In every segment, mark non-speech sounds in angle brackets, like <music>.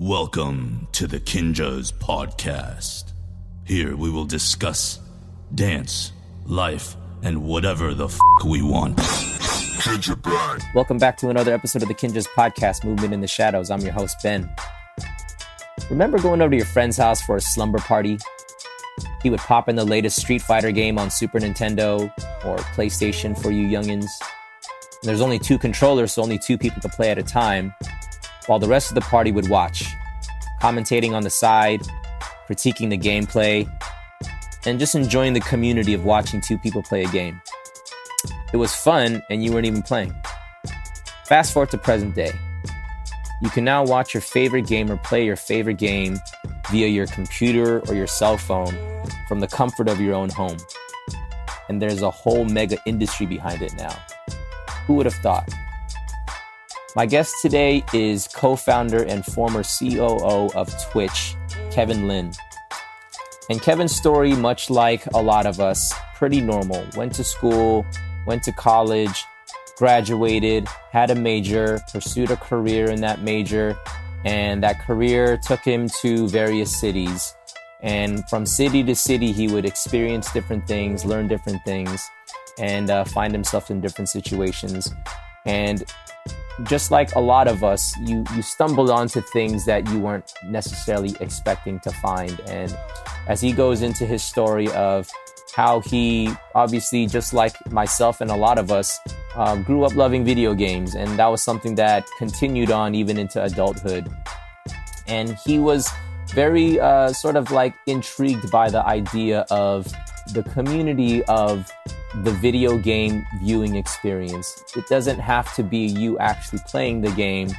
Welcome to the Kinjaz Podcast. Here we will discuss dance, life, and whatever the f we want. Welcome back to another episode of the Kinjaz Podcast, Movement in the Shadows. I'm your host, Ben. Remember going over to your friend's house for a slumber party? He would pop in the latest Street Fighter game on Super Nintendo or PlayStation for you youngins. There's only two controllers, so only two people could play at a time while the rest of the party would watch, commentating on the side, critiquing the gameplay, and just enjoying the community of watching two people play a game. It was fun, and you weren't even playing. Fast forward to present day. You can now watch your favorite game or play your favorite game via your computer or your cell phone from the comfort of your own home. And there's a whole mega industry behind it now. Who would have thought? My guest today is co founder and former COO of Twitch, Kevin Lin. And Kevin's story, much like a lot of us, pretty normal. Went to school, went to college, graduated, had a major, pursued a career in that major, and that career took him to various cities. And from city to city, he would experience different things, learn different things, and uh, find himself in different situations. And just like a lot of us, you you stumbled onto things that you weren't necessarily expecting to find. And as he goes into his story of how he obviously, just like myself and a lot of us, um, grew up loving video games, and that was something that continued on even into adulthood. And he was very uh, sort of like intrigued by the idea of the community of the video game viewing experience. It doesn't have to be you actually playing the game,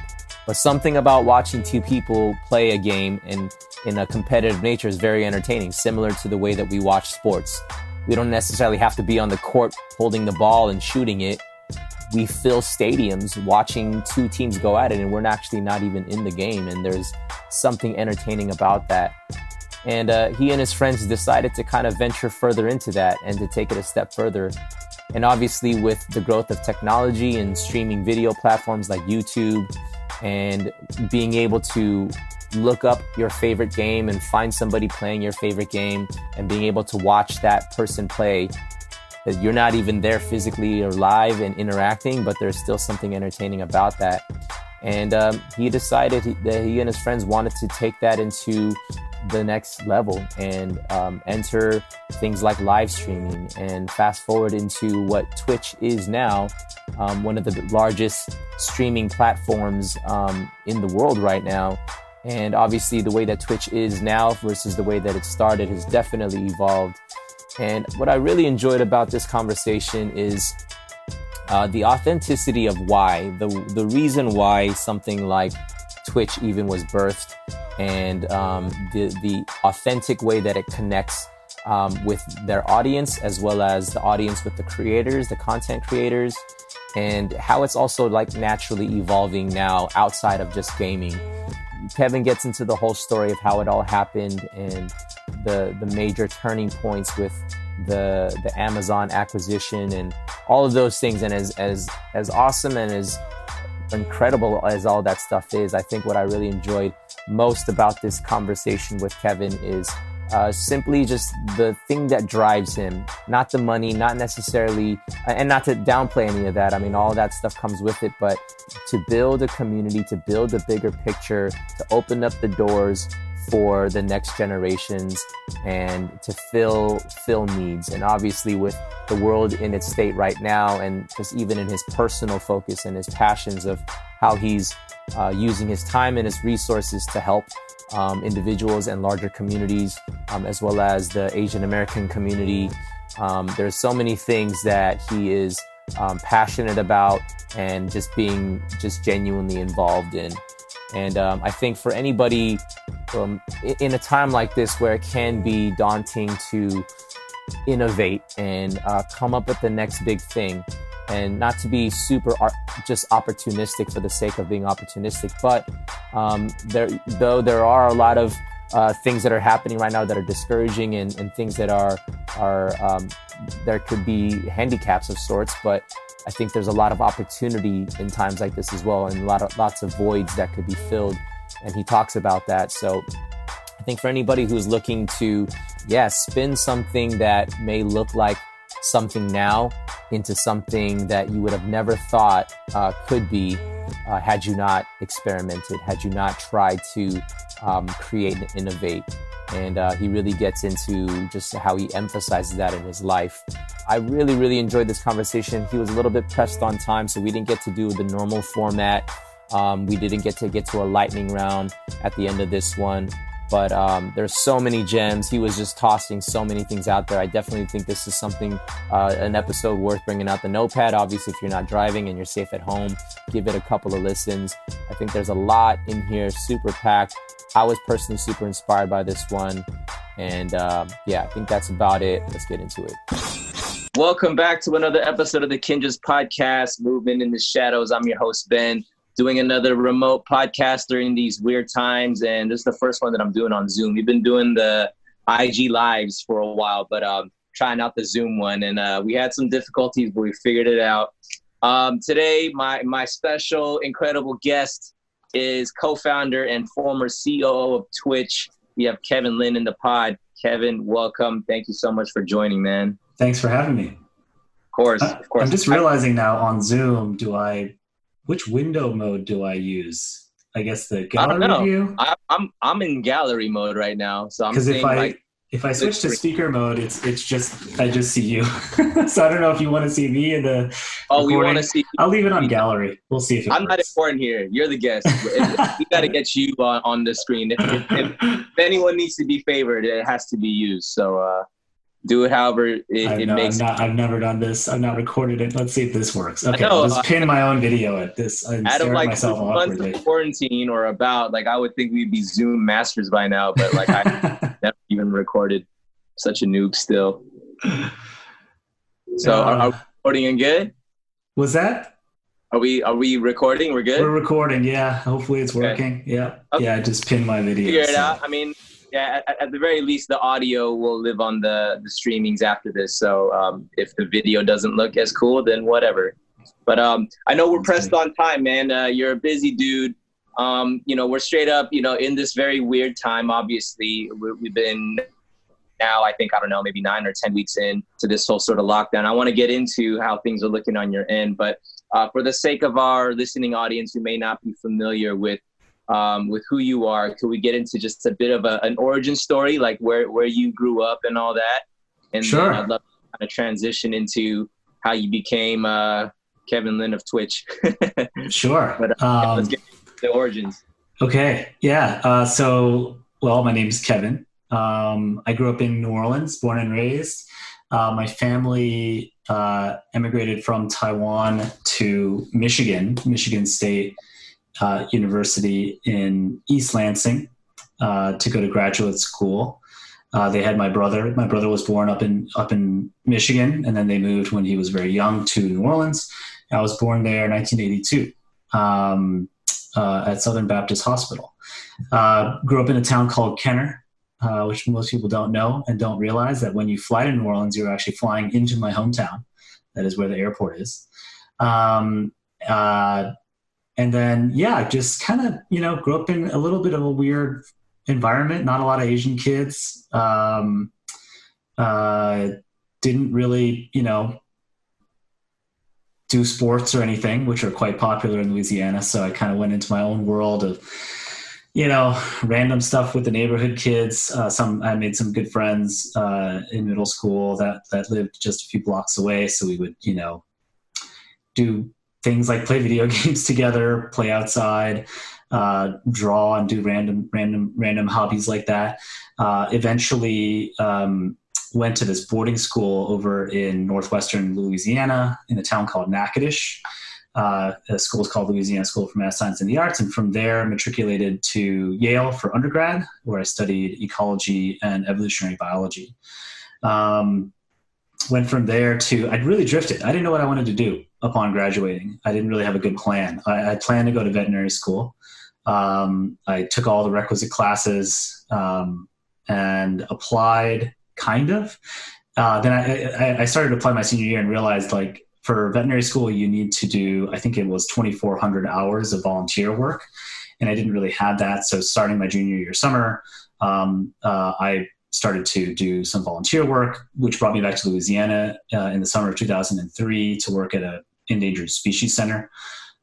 but something about watching two people play a game and in a competitive nature is very entertaining, similar to the way that we watch sports. We don't necessarily have to be on the court holding the ball and shooting it. We fill stadiums watching two teams go at it, and we're actually not even in the game. And there's something entertaining about that. And uh, he and his friends decided to kind of venture further into that and to take it a step further. And obviously, with the growth of technology and streaming video platforms like YouTube, and being able to look up your favorite game and find somebody playing your favorite game and being able to watch that person play that you're not even there physically or live and interacting but there's still something entertaining about that and um, he decided that he and his friends wanted to take that into the next level and um, enter things like live streaming and fast forward into what Twitch is now, um, one of the largest streaming platforms um, in the world right now. And obviously, the way that Twitch is now versus the way that it started has definitely evolved. And what I really enjoyed about this conversation is uh, the authenticity of why, the, the reason why something like Twitch even was birthed and um, the the authentic way that it connects um, with their audience as well as the audience with the creators, the content creators, and how it's also like naturally evolving now outside of just gaming. Kevin gets into the whole story of how it all happened and the the major turning points with the the Amazon acquisition and all of those things. And as as as awesome and as incredible as all that stuff is, I think what I really enjoyed most about this conversation with Kevin is uh, simply just the thing that drives him, not the money, not necessarily, and not to downplay any of that. I mean, all that stuff comes with it, but to build a community, to build a bigger picture, to open up the doors for the next generations and to fill fill needs and obviously with the world in its state right now and just even in his personal focus and his passions of how he's uh, using his time and his resources to help um, individuals and larger communities, um, as well as the Asian American community. Um, there's so many things that he is um, passionate about and just being just genuinely involved in. And um, I think for anybody um, in a time like this where it can be daunting to innovate and uh, come up with the next big thing, and not to be super just opportunistic for the sake of being opportunistic. But um, there, though there are a lot of uh, things that are happening right now that are discouraging and, and things that are are um, there could be handicaps of sorts, but I think there's a lot of opportunity in times like this as well, and a lot of lots of voids that could be filled and he talks about that. So I think for anybody who's looking to, yeah, spin something that may look like something now into something that you would have never thought uh, could be uh, had you not experimented, had you not tried to um, create and innovate. And uh, he really gets into just how he emphasizes that in his life. I really, really enjoyed this conversation. He was a little bit pressed on time, so we didn't get to do the normal format. Um, we didn't get to get to a lightning round at the end of this one. But um, there's so many gems. He was just tossing so many things out there. I definitely think this is something, uh, an episode worth bringing out. The notepad, obviously, if you're not driving and you're safe at home, give it a couple of listens. I think there's a lot in here, super packed. I was personally super inspired by this one. And um, yeah, I think that's about it. Let's get into it. Welcome back to another episode of the Kinjaz podcast, Movement in the Shadows. I'm your host, Ben doing another remote podcast during these weird times, and this is the first one that I'm doing on Zoom. We've been doing the IG lives for a while, but um, trying out the Zoom one, and uh, we had some difficulties, but we figured it out. Um, today, my my special, incredible guest is co-founder and former COO of Twitch. We have Kevin Lin in the pod. Kevin, welcome. Thank you so much for joining, man. Thanks for having me. Of course, of course. I'm just realizing now on Zoom, do I which window mode do I use? I guess the gallery I don't know. view. I, am I'm in gallery mode right now, so I'm because if I like, if I switch to speaker mode, it's it's just I just see you. <laughs> so I don't know if you want to see me in the. Oh, recording. we want to see. I'll leave it on gallery. We'll see if I'm works. not important here. You're the guest. <laughs> we got to get you on, on the screen. If, if, if, <laughs> anyone needs to be favored, it has to be used. So. uh do it however it, it no, makes. Not, I've never done this. I've not recorded it. Let's see if this works. Okay, know, I'll just uh, pin my own video at this. I'm out of like myself months of quarantine or about, like I would think we'd be Zoom masters by now, but like I <laughs> never even recorded. Such a noob still. So uh, are, are we recording and good? Was that? Are we are we recording? We're good. We're recording. Yeah. Hopefully it's working. Okay. Yeah. Okay. Yeah. I just pinned my video. Figure it so. out. I mean, yeah, at, at, the very least, the audio will live on the, the streamings after this. So um, if the video doesn't look as cool, then whatever. But um, I know we're pressed on time, man. Uh, you're a busy dude. Um, you know, we're straight up, you know, in this very weird time. Obviously, we have been now, I think, I don't know, maybe nine or 10 weeks in to this whole sort of lockdown. I want to get into how things are looking on your end. But uh, for the sake of our listening audience who may not be familiar with um, with who you are. Could we get into just a bit of a, an origin story, like where, where you grew up and all that? And sure. I'd love to kind of transition into how you became uh, Kevin Lin of Twitch. <laughs> sure. But, uh, um, let's get the origins. Okay. Yeah. Uh, so, well, my name is Kevin. Um, I grew up in New Orleans, born and raised. Uh, my family uh, emigrated from Taiwan to Michigan, Michigan State uh, University in East Lansing uh, to go to graduate school. Uh, they had my brother. My brother was born up in up in Michigan, and then they moved when he was very young to New Orleans. I was born there in 1982 um, uh, at Southern Baptist Hospital. Uh, grew up in a town called Kenner, uh, which most people don't know and don't realize that when you fly to New Orleans, you're actually flying into my hometown. That is where the airport is. Um, uh, and then yeah just kind of you know grew up in a little bit of a weird environment not a lot of asian kids. Um, uh, didn't really you know do sports or anything which are quite popular in louisiana. So i kind of went into my own world of you know random stuff with the neighborhood kids. Uh, some i made some good friends uh, in middle school that that lived just a few blocks away. So we would you know do things like play video <laughs> games together, play outside, uh, draw, and do random random random hobbies like that. Uh, eventually, um, went to this boarding school over in northwestern Louisiana in a town called Natchitoches. Uh, the school is called Louisiana School for Math, Science, and the Arts, and from there matriculated to Yale for undergrad, where I studied ecology and evolutionary biology. Um, went from there to I'd really drifted. I didn't know what I wanted to do upon graduating. I didn't really have a good plan. I, I planned to go to veterinary school. Um, I took all the requisite classes um, and applied, kind of. Uh, then I, I, started to apply my senior year and realized like for veterinary school you need to do I think it was 2,400 hours of volunteer work, and I didn't really have that. So starting my junior year summer, um, uh, I started to do some volunteer work, which brought me back to Louisiana uh, in the summer of 2003 to work at a endangered species center.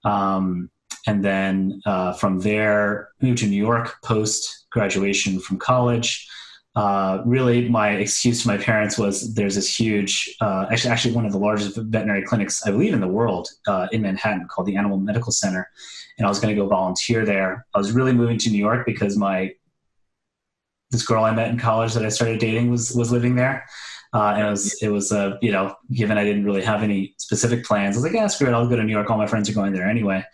Um, and then uh, from there, moved to New York post graduation from college. Uh, really, my excuse to my parents was there's this huge, uh, actually, actually one of the largest veterinary clinics, I believe, in the world uh, in Manhattan called the Animal Medical Center. And I was going to go volunteer there. I was really moving to New York because my this girl I met in college that I started dating was was living there. Uh, and it was it was uh, you know given I didn't really have any specific plans, I was like, yeah, screw it, I'll go to New York. All my friends are going there anyway.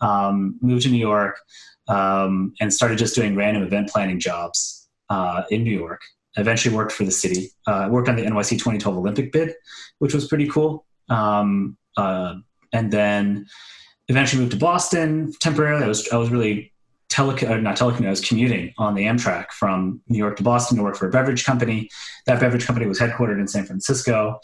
Um, moved to New York um, and started just doing random event planning jobs uh, in New York. Eventually worked for the city. Uh, worked on the NYC 2012 Olympic bid, which was pretty cool. Um, uh, and then eventually moved to Boston temporarily. I was I was really tele, uh, not was commuting on the Amtrak from New York to Boston to work for a beverage company. That beverage company was headquartered in San Francisco.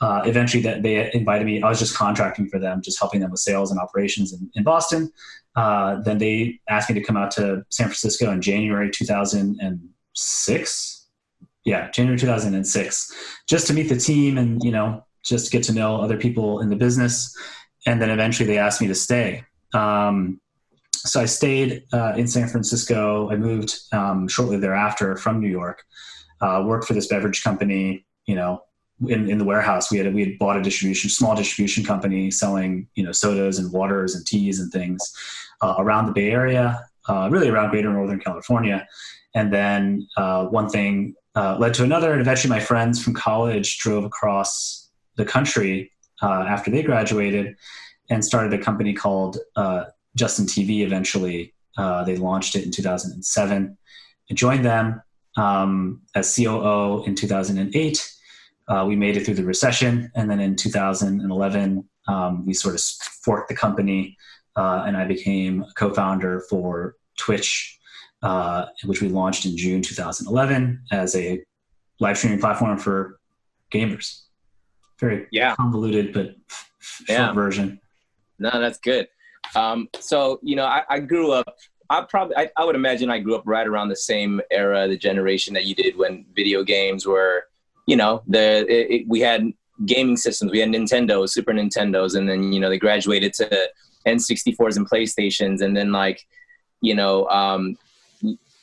Uh, eventually, that they invited me. I was just contracting for them, just helping them with sales and operations in, in Boston. Uh, then they asked me to come out to San Francisco in January 2006. Yeah, January 2006, just to meet the team and you know just get to know other people in the business. And then eventually, they asked me to stay. Um, so I stayed uh, in San Francisco. I moved um, shortly thereafter from New York. Uh, worked for this beverage company. You know, in, in the warehouse, we had we had bought a distribution small distribution company selling you know sodas and waters and teas and things uh, around the Bay Area, uh, really around Greater Northern California. And then uh, one thing uh, led to another, and eventually my friends from college drove across the country after they graduated and started a company called Justin TV eventually. Uh, they launched it in 2007. I joined them um, as COO in 2008. Uh, we made it through the recession. And then in 2011, um, we sort of forked the company uh, and I became a co founder for Twitch, uh, which we launched in June 2011 as a live streaming platform for gamers. Very yeah. convoluted, but yeah. short version. No, that's good. Um, so you know, I, I grew up. I probably, I, I, would imagine, I grew up right around the same era, the generation that you did when video games were, you know, the it, it, we had gaming systems. We had Nintendo, Super Nintendos, and then you know they graduated to N64s and PlayStations, and then like, you know, um,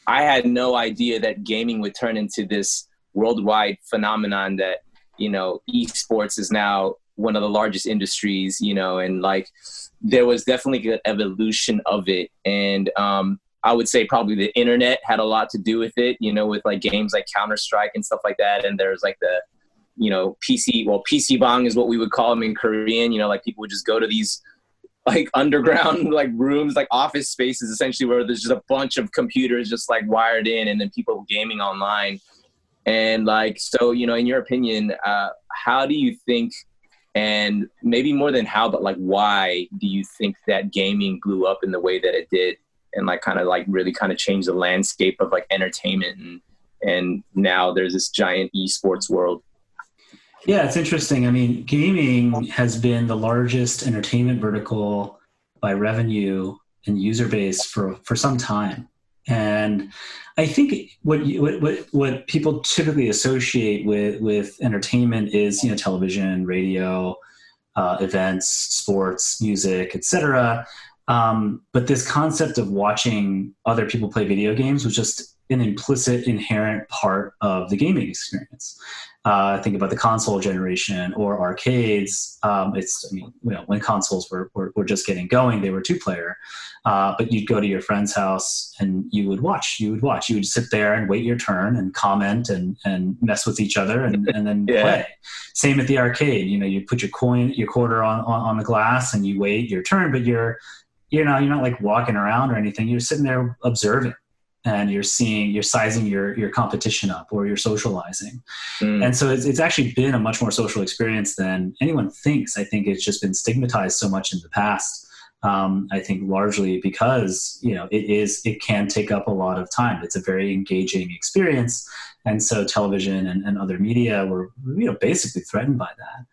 I had no idea that gaming would turn into this worldwide phenomenon that you know esports is now one of the largest industries, you know, and like there was definitely an evolution of it. And um, I would say probably the internet had a lot to do with it, you know, with like games like Counter Strike and stuff like that. And there's like the, you know, PC, well, PC bang is what we would call them in Korean, you know, like people would just go to these like <laughs> underground like rooms, like office spaces essentially where there's just a bunch of computers just like wired in and then people gaming online. And like, so, you know, in your opinion, uh, how do you think – and maybe more than how but like why do you think that gaming blew up in the way that it did? And like kind of like really kind of changed the landscape of like entertainment and and now there's this giant esports world. Yeah it's interesting. I mean gaming has been the largest entertainment vertical by revenue and user base for for some time and I think what, you, what what people typically associate with with entertainment is you know television, radio, uh, events, sports, music, etc. Um, but this concept of watching other people play video games was just an implicit, inherent part of the gaming experience. Uh, think about the console generation or arcades. Um, it's I mean, you know, when consoles were, were, were just getting going, they were two player. Uh, but you'd go to your friend's house and you would watch. You would watch. You would sit there and wait your turn and comment and and mess with each other and, and then <laughs> yeah. play. Same at the arcade. You know, you put your coin, your quarter on, on on the glass, and you wait your turn. But you're you know you're not like walking around or anything. You're sitting there observing and you're seeing you're sizing your your competition up or you're socializing. Mm. and so it's, it's actually been a much more social experience than anyone thinks. I think it's just been stigmatized so much in the past um, i think largely because you know it is it can take up a lot of time. It's a very engaging experience and so television and, and other media were you know basically threatened by that.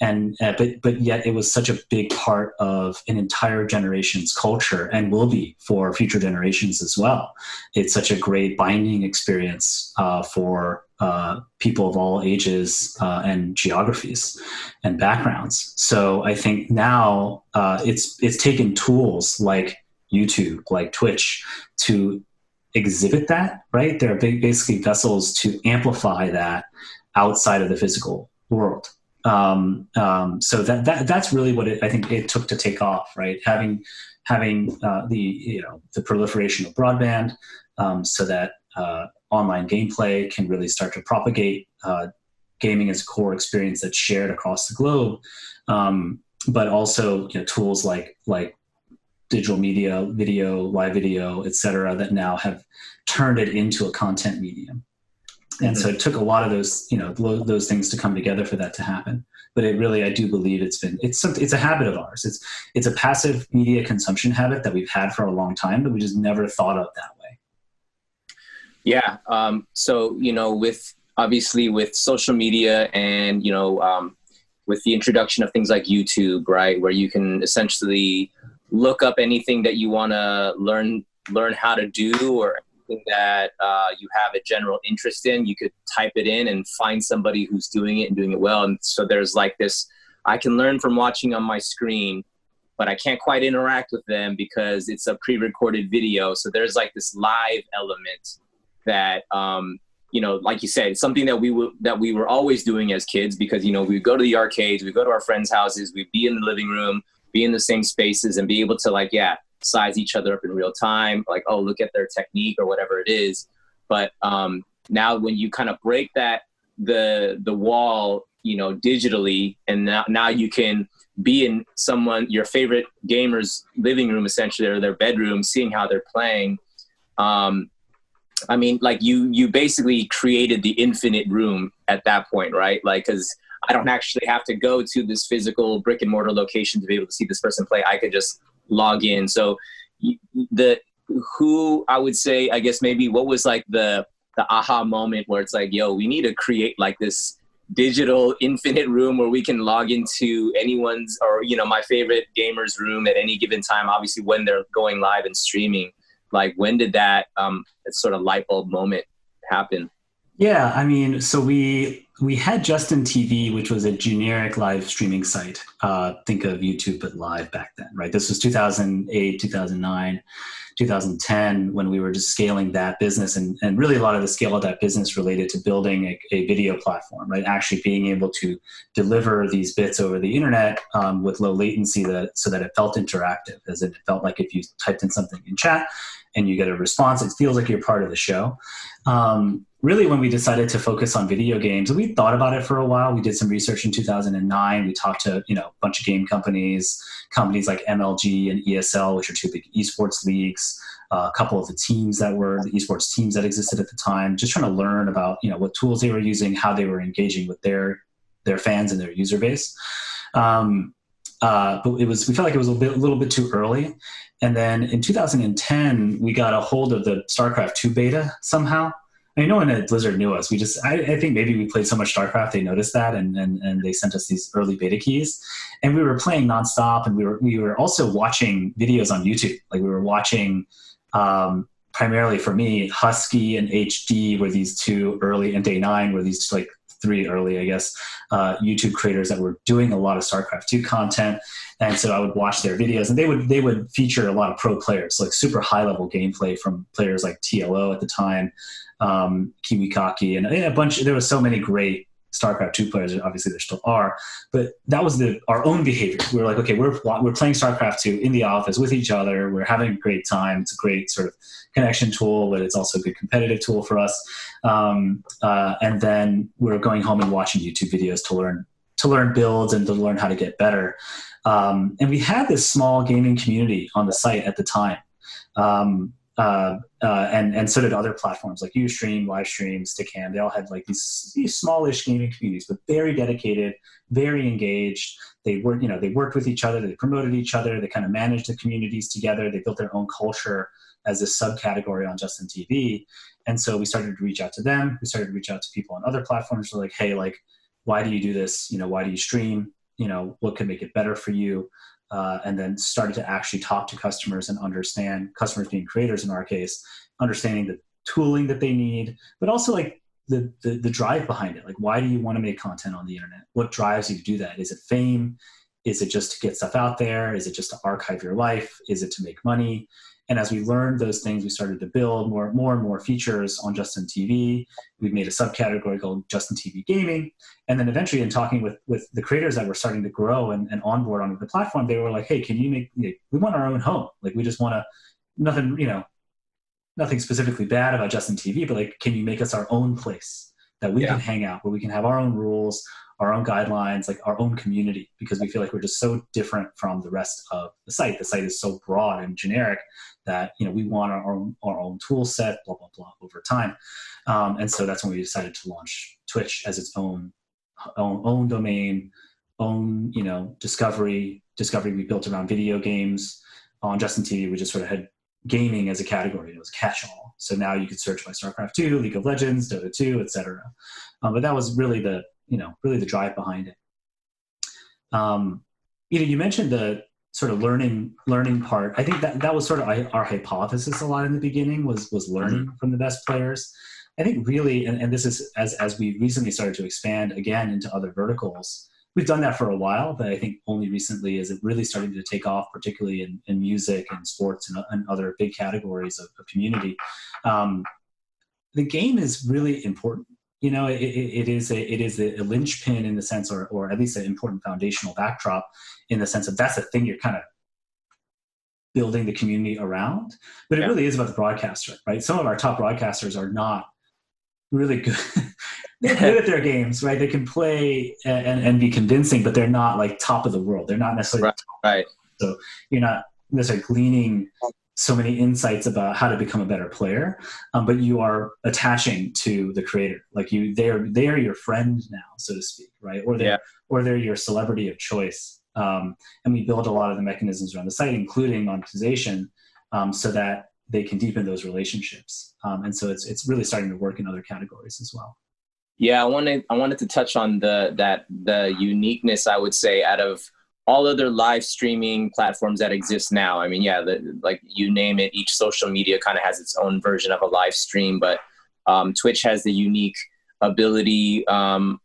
And uh, but but yet it was such a big part of an entire generation's culture and will be for future generations as well. It's such a great binding experience uh, for uh, people of all ages uh, and geographies and backgrounds. So i think now uh, it's it's taken tools like youtube like twitch to exhibit that right they're basically vessels to amplify that outside of the physical world um, um, so that, that that's really what it, I think it took to take off, right? Having having uh, the you know the proliferation of broadband, um, so that uh, online gameplay can really start to propagate. Uh, gaming as a core experience that's shared across the globe, um, but also you know, tools like like digital media, video, live video, et cetera, that now have turned it into a content medium. And mm-hmm. so it took a lot of those you know those things to come together for that to happen. But it really i do believe it's been it's something it's a habit of ours. It's it's a passive media consumption habit that we've had for a long time but we just never thought of that way. Yeah um, so you know with obviously with social media and you know um, with the introduction of things like youtube right where you can essentially look up anything that you want to learn learn how to do or that uh, you have a general interest in, you could type it in and find somebody who's doing it and doing it well. And so there's like this I can learn from watching on my screen, but I can't quite interact with them because it's a pre recorded video. So there's like this live element that, um, you know, like you said, something that we that we were always doing as kids because you know we go to the arcades, we go to our friends' houses, we'd be in the living room, be in the same spaces, and be able to like, yeah, size each other up in real time, like, oh, look at their technique or whatever it is. But um, now when you kind of break that the the wall, you know, digitally, and now now you can be in someone your favorite gamer's living room essentially or their bedroom, seeing how they're playing. Um, I mean, like you you basically created the infinite room at that point, right? Like, because I don't actually have to go to this physical brick and mortar location to be able to see this person play. I could just log in. So the who I would say, I guess maybe what was like the the aha moment where it's like, yo, we need to create like this digital infinite room where we can log into anyone's or you know my favorite gamer's room at any given time obviously when they're going live and streaming like when did that um sort of light bulb moment happen yeah i mean so we we had Justin TV, which was a generic live streaming site. Uh, think of YouTube, but live back then, right? This was 2008, 2009, 2010 when we were just scaling that business. And, and really, a lot of the scale of that business related to building a, a video platform, right? Actually being able to deliver these bits over the internet um, with low latency that, so that it felt interactive, as it felt like if you typed in something in chat, and you get a response, it feels like you're part of the show. Um, really, when we decided to focus on video games, we thought about it for a while. We did some research in 2009. We talked to you know a bunch of game companies, companies like MLG and ESL, which are two big esports leagues. Uh, a couple of the teams that were the esports teams that existed at the time, just trying to learn about you know what tools they were using, how they were engaging with their their fans and their user base. Um, uh, but it was we felt like it was a, bit, a little bit too early. And then in 2010, we got a hold of the StarCraft 2 beta somehow. I mean, no one at Blizzard knew us. We just, I, I, think maybe we played so much StarCraft, they noticed that, and, and and they sent us these early beta keys, and we were playing nonstop, and we were we were also watching videos on YouTube. Like we were watching, um, primarily for me, Husky and HD were these two early, and Day Nine were these like three early, I guess, uh, YouTube creators that were doing a lot of StarCraft 2 content. And so I would watch their videos and they would they would feature a lot of pro players, like super high level gameplay from players like TLO at the time, um, Kiwikaki, and a bunch. There was so many great StarCraft two players. Obviously, there still are, but that was the our own behavior. We were like, okay, we're we're playing StarCraft two in the office with each other. We're having a great time. It's a great sort of connection tool, but it's also a good competitive tool for us. Um, uh, and then we're going home and watching YouTube videos to learn to learn builds and to learn how to get better. Um, and we had this small gaming community on the site at the time. Um, uh, uh, and and so did other platforms like UStream, Livestream, Stickam. They all had like these, these smallish gaming communities, but very dedicated, very engaged. They worked, you know, they worked with each other. They promoted each other. They kind of managed the communities together. They built their own culture as this subcategory on Justin TV. And so we started to reach out to them. We started to reach out to people on other platforms. We're like, hey, like, why do you do this? You know, why do you stream? You know, what can make it better for you? Uh, and then started to actually talk to customers and understand customers being creators in our case, understanding the tooling that they need, but also like the, the, the drive behind it. Like, why do you want to make content on the internet? What drives you to do that? Is it fame? Is it just to get stuff out there? Is it just to archive your life? Is it to make money? And as we learned those things, we started to build more, more and more features on Justin TV. We've made a subcategory called Justin TV Gaming. And then eventually, in talking with, with the creators that were starting to grow and, and onboard onto the platform, they were like, hey, can you make, we want our own home. Like, we just want to, nothing, you know, nothing specifically bad about Justin TV, but like, can you make us our own place that we yeah. can hang out, where we can have our own rules, our own guidelines, like our own community, because we feel like we're just so different from the rest of the site. The site is so broad and generic that you know we want our own our own tool set, blah blah blah, over time. Um, and so that's when we decided to launch Twitch as its own own, own domain, own you know discovery. Discovery we built around video games on Justin TV. We just sort of had gaming as a category. It was catch-all. So now you could search by StarCraft 2, League of Legends, Dota 2, etc. Um, but that was really the you know really the drive behind it. Um, you know, you mentioned the sort of learning learning part. I think that that was sort of our hypothesis a lot in the beginning was was learning mm-hmm. from the best players. I think really, and, and this is as as we recently started to expand again into other verticals we've done that for a while, but I think only recently is it really starting to take off, particularly in, in music and sports and, and other big categories of, of community. Um, the game is really important. You know, it, it is a it is a linchpin in the sense, or or at least an important foundational backdrop in the sense of that's the thing you're kind of building the community around. But it yeah. really is about the broadcaster, right? Some of our top broadcasters are not really good <laughs> they're good at their games, right? They can play and, and be convincing, but they're not like top of the world. They're not necessarily right. right. So you're not necessarily gleaning so many insights about how to become a better player, um, but you are attaching to the creator. Like you, they're they're your friend now, so to speak, right? Or they're yeah. or they're your celebrity of choice. Um, and we build a lot of the mechanisms around the site, including monetization, um, so that they can deepen those relationships. Um, and so it's it's really starting to work in other categories as well. Yeah, I wanted I wanted to touch on the that the uniqueness I would say out of all other live streaming platforms that exist now. I mean, yeah, the, like you name it, each social media kind of has its own version of a live stream, but um, Twitch has the unique ability um,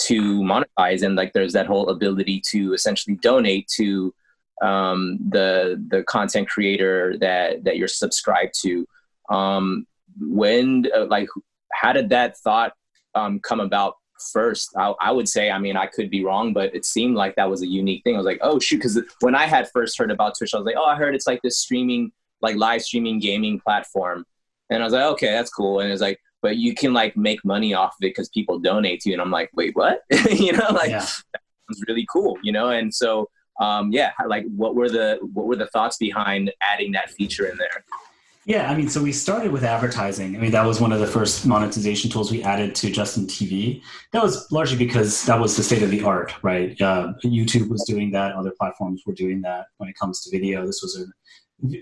to monetize, and like there's that whole ability to essentially donate to um, the the content creator that that you're subscribed to. Um, when uh, like, how did that thought um, come about first I, I, would say i mean i could be wrong but it seemed like that was a unique thing. I was like oh shoot because when i had first heard about twitch i was like oh i heard it's like this streaming like live streaming gaming platform. And i was like okay that's cool. And it's like but you can like make money off of it because people donate to you. And i'm like wait what? <laughs> You know like yeah. was really cool you know? And so um yeah like what were the what were the thoughts behind adding that feature in there yeah, I mean, so we started with advertising. I mean, that was one of the first monetization tools we added to Justin TV. That was largely because that was the state of the art, right? Uh, YouTube was doing that, other platforms were doing that when it comes to video. This was a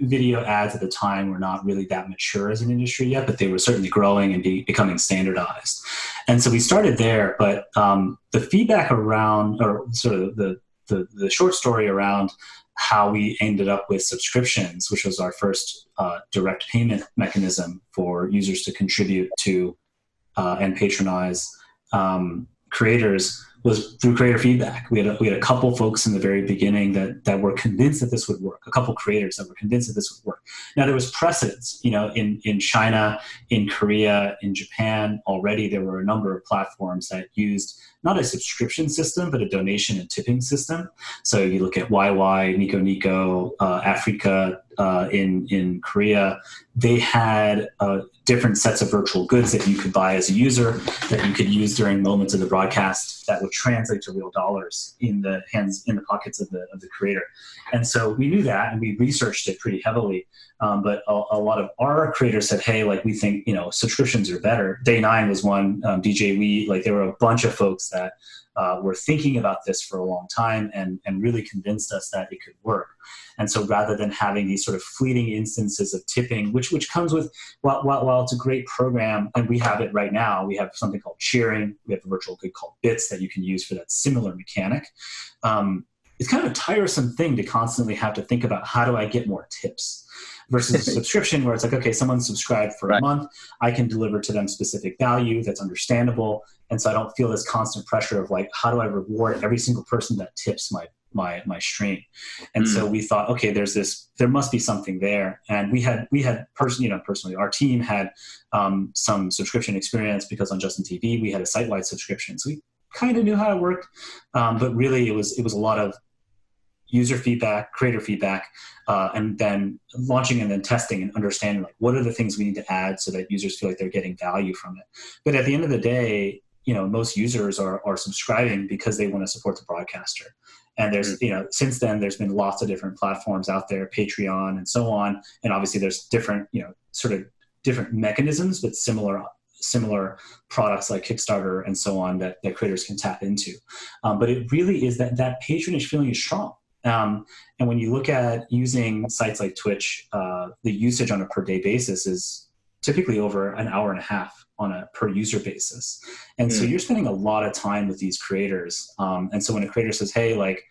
video ads at the time were not really that mature as an industry yet, but they were certainly growing and be, becoming standardized. And so we started there, but um, the feedback around, or sort of the, the, the short story around how we ended up with subscriptions, which was our first uh, direct payment mechanism for users to contribute to uh, and patronize um, creators was through creator feedback. We had a, we had a couple folks in the very beginning that that were convinced that this would work. A couple creators that were convinced that this would work. Now there was precedence, you know, in in China, in Korea, in Japan already there were a number of platforms that used not a subscription system but a donation and tipping system. So you look at YY, Nico Nico, uh, Afreeca, uh, in in Korea, they had uh, different sets of virtual goods that you could buy as a user that you could use during moments of the broadcast that would translate to real dollars in the hands in the pockets of the of the creator. And so we knew that, and we researched it pretty heavily. Um, but a, a, lot of our creators said, "Hey, like we think you know subscriptions are better." Day Nine was one. Um, DJ Wheat like there were a bunch of folks that uh, were thinking about this for a long time and and really convinced us that it could work. And so rather than having these sort of fleeting instances of tipping, which which comes with while, while, while it's a great program, and we have it right now, we have something called cheering. We have a virtual good called Bits that you can use for that similar mechanic. Um, it's kind of a tiresome thing to constantly have to think about how do I get more tips versus a <laughs> subscription where it's like, okay, someone subscribed for right. a month. I can deliver to them specific value that's understandable. And so I don't feel this constant pressure of like, how do I reward every single person that tips my my my stream and mm. so we thought okay there's this there must be something there and we had we had person you know personally our team had um, some subscription experience because on justin tv we had a site-wide subscription so we kind of knew how it worked um, but really it was it was a lot of user feedback, creator feedback, uh, and then launching and then testing and understanding like what are the things we need to add so that users feel like they're getting value from it. But at the end of the day, you know, most users are are subscribing because they want to support the broadcaster. And there's, mm-hmm. you know, since then there's been lots of different platforms out there, Patreon and so on. And obviously there's different, you know, sort of different mechanisms, but similar similar products like Kickstarter and so on that, that creators can tap into. Um, but it really is that that patronage feeling is strong. Um, and when you look at using sites like Twitch, uh, the usage on a per day basis is typically over an hour and a half on a per user basis. And mm. so hmm. you're spending a lot of time with these creators. Um, and so when a creator says, hey, like,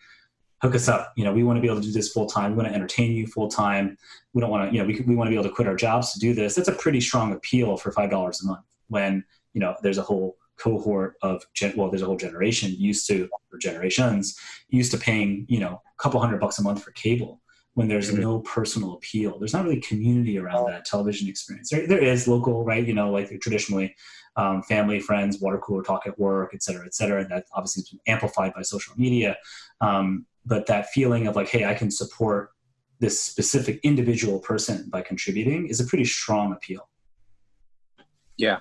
hook us up, you know, we want to be able to do this full time. We want to entertain you full time. We don't want to, you know, we, we want to be able to quit our jobs to do this. That's a pretty strong appeal for $5 a month when, you know, there's a whole cohort of gen- well there's a whole generation used to or generations used to paying you know a couple hundred bucks a month for cable when there's mm-hmm. no personal appeal. There's not really community around that television experience. There, there is local right? You know like traditionally um, family friends water cooler talk at work et cetera et cetera and that obviously has been amplified by social media. Um, but that feeling of like hey i can support this specific individual person by contributing is a pretty strong appeal. Yeah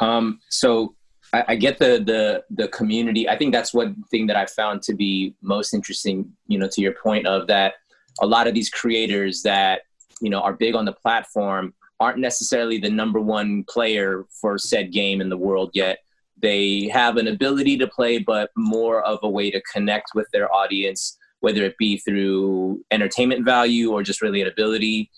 um, so I, I, get the the the community. I think that's one thing that I found to be most interesting. You know, to your point of that, a lot of these creators that you know are big on the platform aren't necessarily the number one player for said game in the world yet. They have an ability to play, but more of a way to connect with their audience, whether it be through entertainment value or just relatability.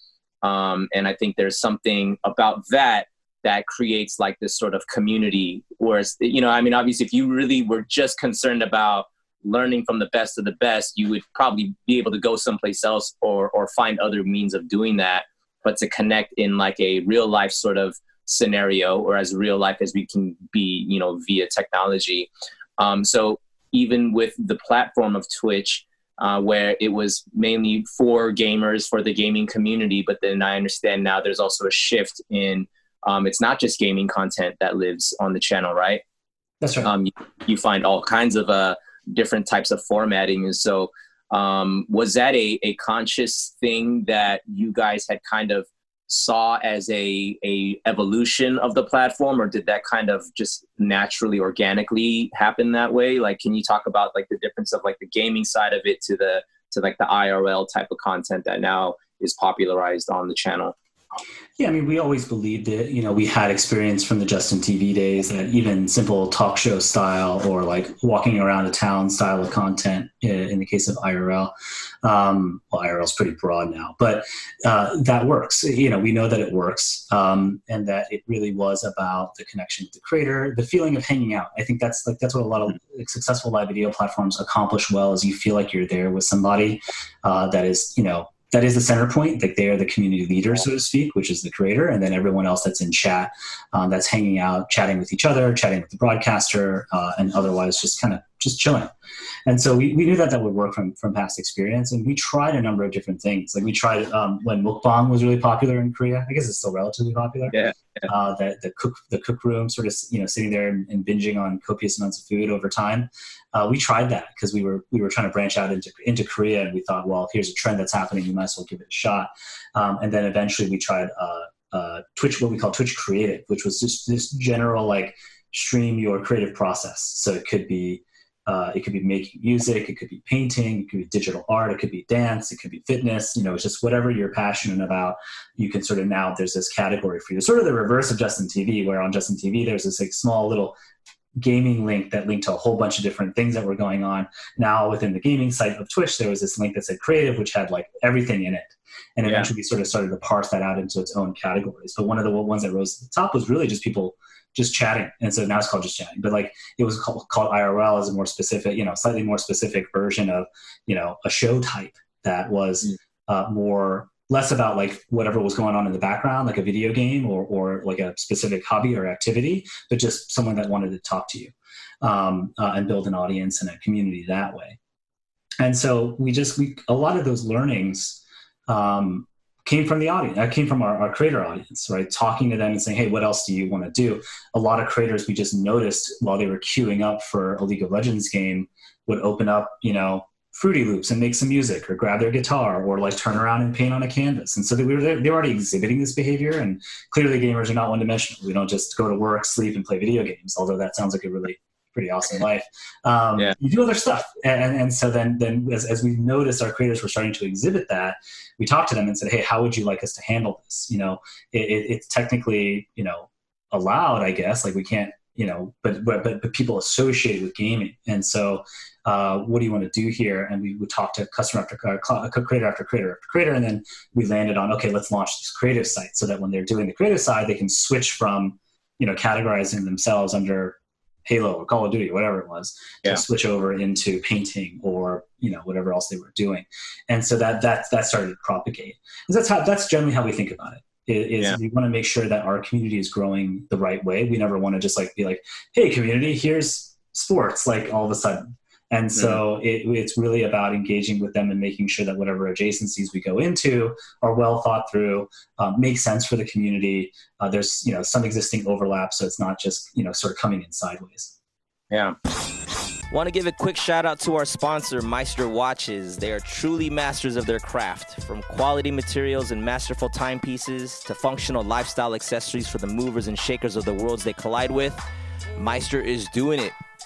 Um, and I think there's something about that that creates like this sort of community whereas you know i mean obviously if you really were just concerned about learning from the best of the best you would probably be able to go someplace else or or find other means of doing that. But to connect in like a real life sort of scenario or as real life as we can be you know via technology. Um, so even with the platform of twitch uh, where it was mainly for gamers for the gaming community but then i understand now there's also a shift in um, it's not just gaming content that lives on the channel, right? That's right. Um, you, you, find all kinds of uh, different types of formatting, and so um, was that a, a conscious thing that you guys had kind of saw as a, a evolution of the platform or did that kind of just naturally organically happen that way like can you talk about like the difference of like the gaming side of it to the to like the irl type of content that now is popularized on the channel yeah, I mean, we always believed it. You know, we had experience from the Justin TV days that even simple talk show style or like walking around a town style of content in the case of IRL. Um, well, IRL is pretty broad now, but uh, that works. You know, we know that it works um, and that it really was about the connection with the creator, the feeling of hanging out. I think that's like that's what a lot of successful live video platforms accomplish well is you feel like you're there with somebody uh, that is, you know, that is the center point. Like they are the community leader, so to speak, which is the creator, and then everyone else that's in chat, um, that's hanging out, chatting with each other, chatting with the broadcaster, uh, and otherwise just kind of just chilling. And so we, we knew that that would work from, from past experience. And we tried a number of different things. Like we tried um, when mukbang was really popular in Korea. I guess it's still relatively popular. Yeah. Uh, the, the cook the cook room, sort of you know sitting there and, and binging on copious amounts of food over time. Uh, we tried that because we were we were trying to branch out into into Korea, and we thought, well, here's a trend that's happening. We might as well give it a shot. Um, and then eventually we tried uh, uh, Twitch, what we call Twitch Creative, which was just this general like stream your creative process. So it could be uh, it could be making music, it could be painting, it could be digital art, it could be dance, it could be fitness. You know, it's just whatever you're passionate about. You can sort of now there's this category for you. Sort of the reverse of Justin TV, where on Justin TV there's this like small little gaming link that linked to a whole bunch of different things that were going on. Now within the gaming site of Twitch, there was this link that said creative, which had like everything in it. And eventually yeah. we sort of started to parse that out into its own categories. But one of the ones that rose to the top was really just people just chatting. And so now it's called just chatting, but like it was called, called IRL as a more specific, you know, slightly more specific version of, you know, a show type that was mm. uh, more less about like whatever was going on in the background, like a video game or, or like a specific hobby or activity, but just someone that wanted to talk to you um, uh, and build an audience and a community that way. And so we just, we, a lot of those learnings um, came from the audience. That came from our, our creator audience, right? Talking to them and saying, "Hey, what else do you want to do?" A lot of creators we just noticed while they were queuing up for a League of Legends game would open up, you know, Fruity Loops and make some music, or grab their guitar, or like turn around and paint on a canvas. And so they were they were already exhibiting this behavior. And clearly, gamers are not one dimensional. We don't just go to work, sleep, and play video games. Although that sounds like a really pretty awesome life. Um, yeah. You do other stuff, and, and so then then as, as we noticed our creators were starting to exhibit that, we talked to them and said, hey, how would you like us to handle this? You know, it, it, it's technically you know allowed, I guess. Like we can't you know, but but but, people associated with gaming, and so. Uh, what do you want to do here? And we would talk to customer after uh, creator after creator after creator, and then we landed on okay, let's launch this creative site so that when they're doing the creative side, they can switch from you know categorizing themselves under Halo or Call of Duty, whatever it was, yeah. to switch over into painting or you know whatever else they were doing, and so that that that started to propagate. And that's how that's generally how we think about it. Is yeah. we want to make sure that our community is growing the right way. We never want to just like be like, hey, community, here's sports, like all of a sudden. And so mm-hmm. it, it's really about engaging with them and making sure that whatever adjacencies we go into are well thought through, um, make sense for the community. Uh, there's you know some existing overlap, so it's not just you know sort of coming in sideways. Yeah. Want to give a quick shout out to our sponsor, Meister Watches. They are truly masters of their craft. From quality materials and masterful timepieces to functional lifestyle accessories for the movers and shakers of the worlds they collide with, Meister is doing it.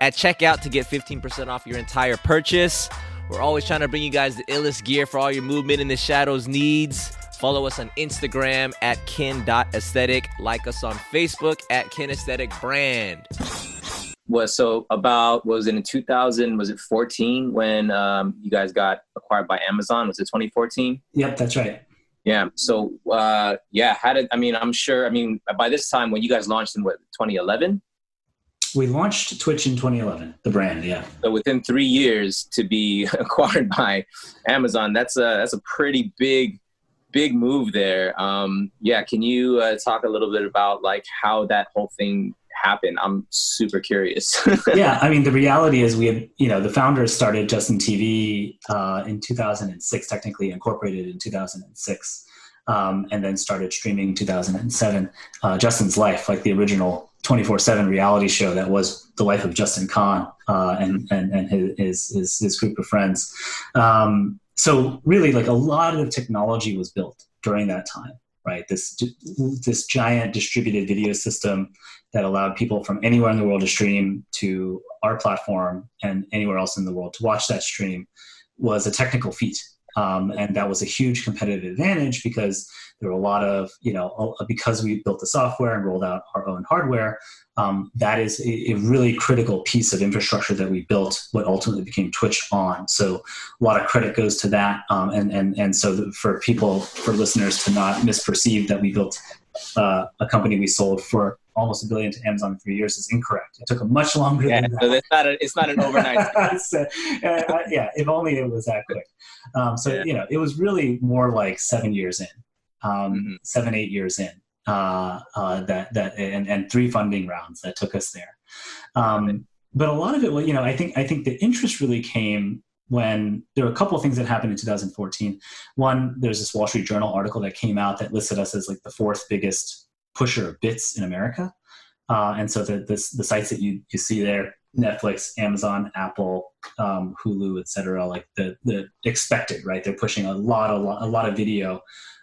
at checkout to get 15% off your entire purchase. We're always trying to bring you guys the illest gear for all your movement in the shadows needs. Follow us on Instagram at kin.aesthetic. Like us on Facebook at kinesthetic brand. Was so about was it in 2000? Was it 14 when um, you guys got acquired by Amazon? Was it 2014? Yep, that's right. Yeah. So uh, yeah, how did I mean? I'm sure. I mean, by this time when you guys launched in what 2011? We launched Twitch in 2011, the brand, yeah. So within three years to be <laughs> acquired by Amazon, that's a that's a pretty big big move there. Um, yeah, can you uh, talk a little bit about like how that whole thing happened? I'm super curious. <laughs> yeah, I mean, the reality is we had, you know, the founders started Justin TV uh, in 2006, technically incorporated in 2006, um, and then started streaming 2007. Uh, Justin's Life, like the original 24 7 reality show that was the life of Justin Kan uh, and, and, and his, his, his, group of friends. Um, so, really, like a lot of the technology was built during that time, right? This, this giant distributed video system that allowed people from anywhere in the world to stream to our platform and anywhere else in the world to watch that stream was a technical feat. Um, and that was a huge competitive advantage because there were a lot of, you know, because we built the software and rolled out our own hardware, um, that is a, a, really critical piece of infrastructure that we built, what ultimately became Twitch on. So a lot of credit goes to that. Um, and, and, and so for people, for listeners to not misperceive that we built uh, a company we sold for almost a billion to Amazon in three years is incorrect. It took a much longer yeah, than that. So it's not, a, it's not an overnight. <laughs> so, uh, yeah, if only it was that quick. Um, so, yeah. you know, it was really more like seven years in, um, mm-hmm. seven, eight years in. Uh, uh, that that and, and three funding rounds that took us there. Um, but a lot of it, you know, I think I think the interest really came when there were a couple of things that happened in 2014. One, there's this Wall Street Journal article that came out that listed us as like the fourth biggest pusher of bits in America. Uh, and so the, the, sites that you, you see there, Netflix, Amazon, Apple, um, Hulu, etc., like the, the expected, right? They're pushing a lot, a lot, a lot of video.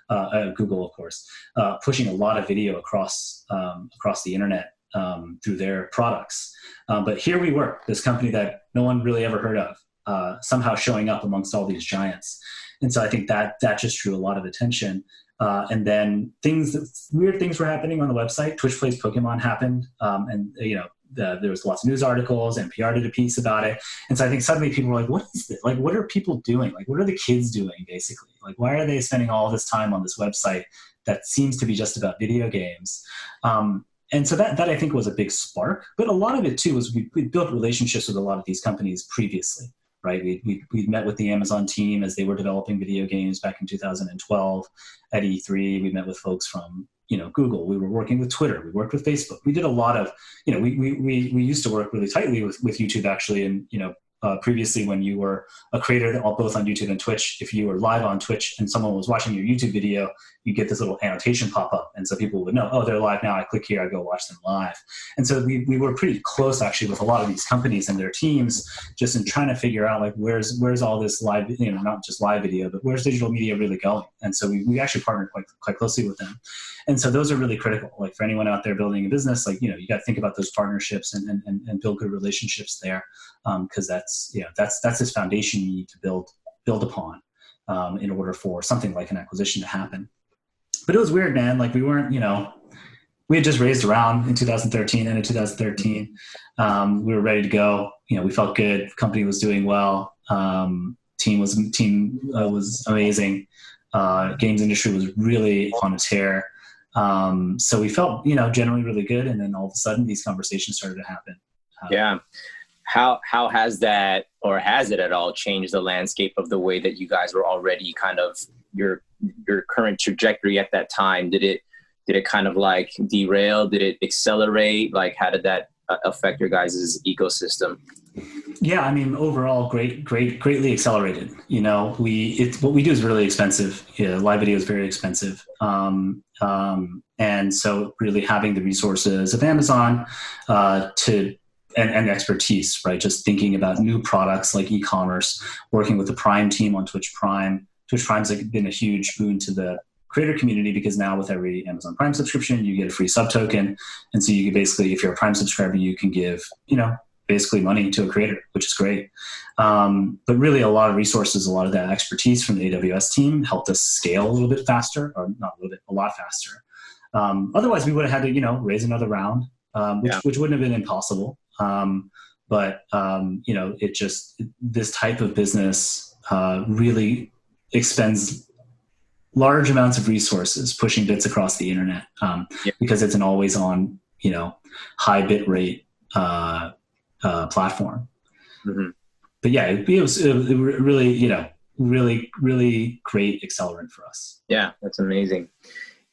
Uh, uh, Google, of course, uh, pushing a lot of video across um, across the internet um, through their products. Um, but here we were, this company that no one really ever heard of, uh, somehow showing up amongst all these giants. And so I think that that just drew a lot of attention. Uh, and then things, weird things were happening on the website. Twitch Plays Pokemon happened, um, and you know the, there was lots of news articles. NPR did a piece about it, and so I think suddenly people were like, "What is this? Like, what are people doing? Like, what are the kids doing? Basically, like, why are they spending all this time on this website that seems to be just about video games?" Um, and so that that I think was a big spark. But a lot of it too was we, we built relationships with a lot of these companies previously right? We, we, we met with the Amazon team as they were developing video games back in 2012 at E3. We met with folks from, you know, Google. We were working with Twitter. We worked with Facebook. We did a lot of, you know, we, we, we, we used to work really tightly with, with YouTube actually. And, you know, uh, previously when you were a creator both on YouTube and Twitch, if you were live on Twitch and someone was watching your YouTube video, you get this little annotation pop up. And so people would know, oh, they're live now. I click here, I go watch them live. And so we, we were pretty close actually with a lot of these companies and their teams just in trying to figure out like where's where's all this live, you know, not just live video, but where's digital media really going? And so we, we actually partnered quite quite closely with them. And so those are really critical. Like for anyone out there building a business, like, you know, you got to think about those partnerships and, and, and build good relationships there. Um, cause that's, yeah, that's, that's this foundation you need to build, build upon um, in order for something like an acquisition to happen but it was weird, man. Like we weren't, you know, we had just raised around in 2013 and in 2013, um, we were ready to go. You know, we felt good. Company was doing well. Um, team was team uh, was amazing. Uh, games industry was really on its hair. Um, so we felt, you know, generally really good. And then all of a sudden, these conversations started to happen. Uh, yeah. How how has that, or has it at all, changed the landscape of the way that you guys were already kind of your your current trajectory at that time? Did it did it kind of like derail? Did it accelerate? Like how did that uh, affect your guys' ecosystem? Yeah, I mean, overall, great, great, greatly accelerated. You know, we it what we do is really expensive. Yeah, live video is very expensive, um, um, and so really having the resources of Amazon uh, to and, and, expertise, right? Just thinking about new products like e-commerce, working with the Prime team on Twitch Prime, Twitch Prime's like been a huge boon to the creator community because now with every Amazon Prime subscription, you get a free sub token. And so you can basically, if you're a Prime subscriber, you can give, you know, basically money to a creator, which is great. Um, but really, a lot of resources, a lot of that expertise from the AWS team helped us scale a little bit faster, or not a little bit, a lot faster. Um, otherwise, we would have had to, you know, raise another round, um, which, yeah. which wouldn't have been impossible. Um, but um, you know, it just this type of business uh, really expends large amounts of resources pushing bits across the internet um, because it's an always on you know high bit rate uh, uh, platform. Mm-hmm. but yeah it, it was it really you know really really great accelerant for us. Yeah that's amazing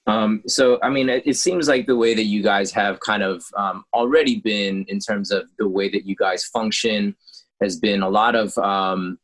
um, so i mean it, it, seems like the way that you guys have kind of um, already been in terms of the way that you guys function has been a lot of um,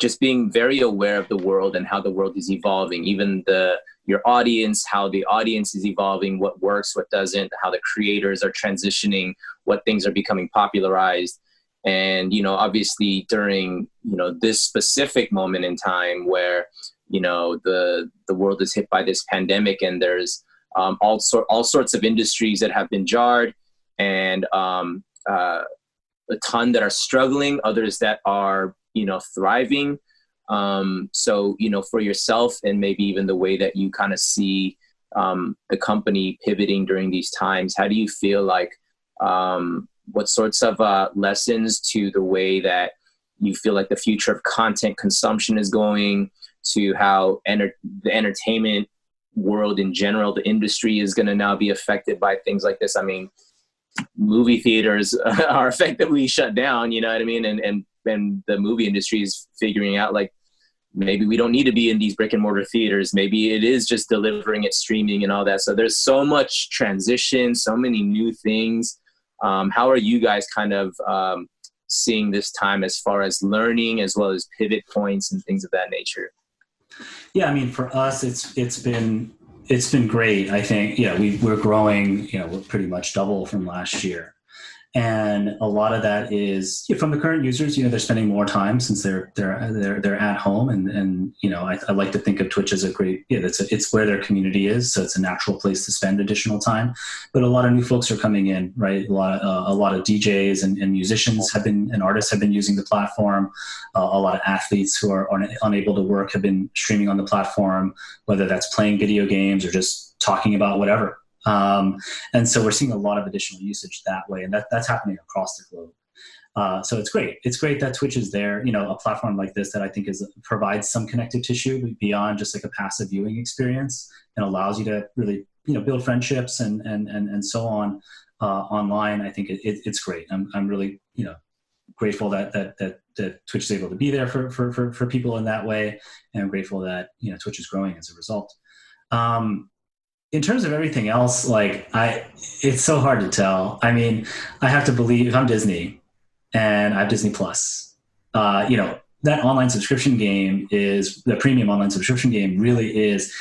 just being very aware of the world and how the world is evolving even the your audience how the audience is evolving what works what doesn't how the creators are transitioning what things are becoming popularized. And you know obviously during you know this specific moment in time where you know the the world is hit by this pandemic and there's um, all sort all sorts of industries that have been jarred and um, uh, a ton that are struggling others that are you know thriving. Um, so you know for yourself and maybe even the way that you kind of see um, the company pivoting during these times how do you feel like um, what sorts of uh, lessons to the way that you feel like the future of content consumption is going to how enter- the entertainment world in general, the industry is going to now be affected by things like this. I mean, movie theaters <laughs> are effectively shut down. You know what I mean? And and and the movie industry is figuring out like maybe we don't need to be in these brick and mortar theaters. Maybe it is just delivering it streaming and all that. So there's so much transition, so many new things. Um, how are you guys kind of um, seeing this time as far as learning as well as pivot points and things of that nature? Yeah, I mean, for us, it's it's been it's been great. I think yeah, we we're growing. You know, we're pretty much double from last year and a lot of that is from the current users you know they're spending more time since they're they're they're, they're at home. And and you know I, I like to think of twitch as a great yeah it's a, it's where their community is. So it's a natural place to spend additional time. But a lot of new folks are coming in right? A lot of, uh, a lot of djs and, and, musicians have been and artists have been using the platform. Uh, a lot of athletes who are un- unable to work have been streaming on the platform whether that's playing video games or just talking about whatever um, and so we're seeing a lot of additional usage that way, and that, that's happening across the globe. Uh, so it's great. It's great that Twitch is there. You know, a platform like this that I think is provides some connective tissue beyond just like a passive viewing experience, and allows you to really you know build friendships and and and, and so on uh, online. I think it, it, it's great. I'm I'm really you know grateful that that that that Twitch is able to be there for for for, for people in that way, and I'm grateful that you know Twitch is growing as a result. Um, in terms of everything else, like I, it's so hard to tell. I mean, I have to believe if I'm Disney and I have Disney Plus, uh, you know, that online subscription game is the premium online subscription game really is.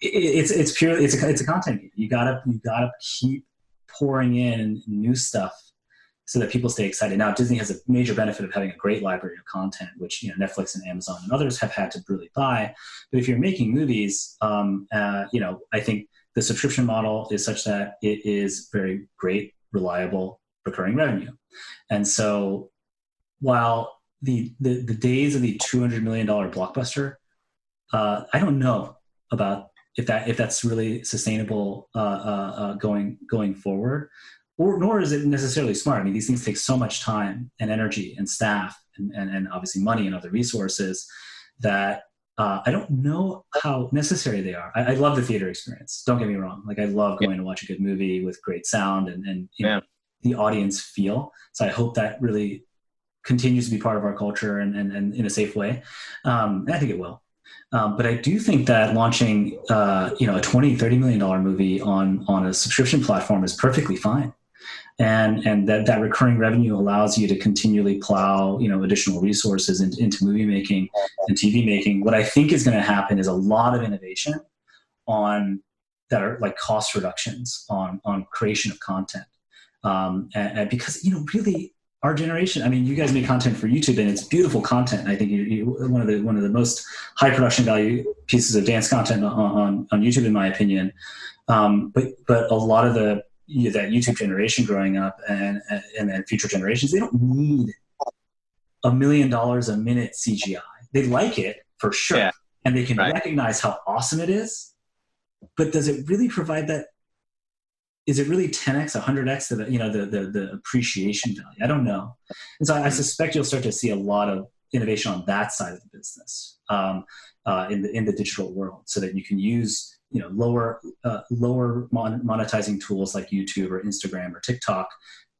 It's it's purely it's a it's a content game. You gotta you gotta keep pouring in new stuff so that people stay excited. Now, Disney has a major benefit of having a great library of content, which you know Netflix and Amazon and others have had to really buy. But if you're making movies, um, uh, you know, I think the subscription model is such that it is very great, reliable, recurring revenue. And so while the, the, the days of the $200 million blockbuster, uh, I don't know about if that if that's really sustainable uh, uh, uh, going going forward, or nor is it necessarily smart. I mean, these things take so much time and energy and staff and, and, and obviously money and other resources that uh, I don't know how necessary they are. I, I, love the theater experience. Don't get me wrong. Like I love going yeah. to watch a good movie with great sound and, and yeah. know, the audience feel. So I hope that really continues to be part of our culture and, and, and in a safe way. Um, and I think it will. Um, but I do think that launching, uh, you know, a 20, 30 million dollar movie on, on a subscription platform is perfectly fine and and that that recurring revenue allows you to continually plow you know additional resources into, movie making and TV making. What I think is going to happen is a lot of innovation on that are like cost reductions on on creation of content, um, and, and because you know really our generation. I mean, you guys make content for YouTube, and it's beautiful content. I think you, you, one of the one of the most high production value pieces of dance content on on, on YouTube, in my opinion. Um, but but a lot of the that YouTube generation growing up and and then future generations, they don't need a million dollars a minute CGI. They like it for sure, yeah. and they can right. recognize how awesome it is. But does it really provide that? Is it really 10x, 100x the you know the, the the appreciation value? I don't know, and so I, I suspect you'll start to see a lot of innovation on that side of the business um, uh, in the in the digital world, so that you can use you know lower uh, lower mon- monetizing tools like YouTube or Instagram or TikTok,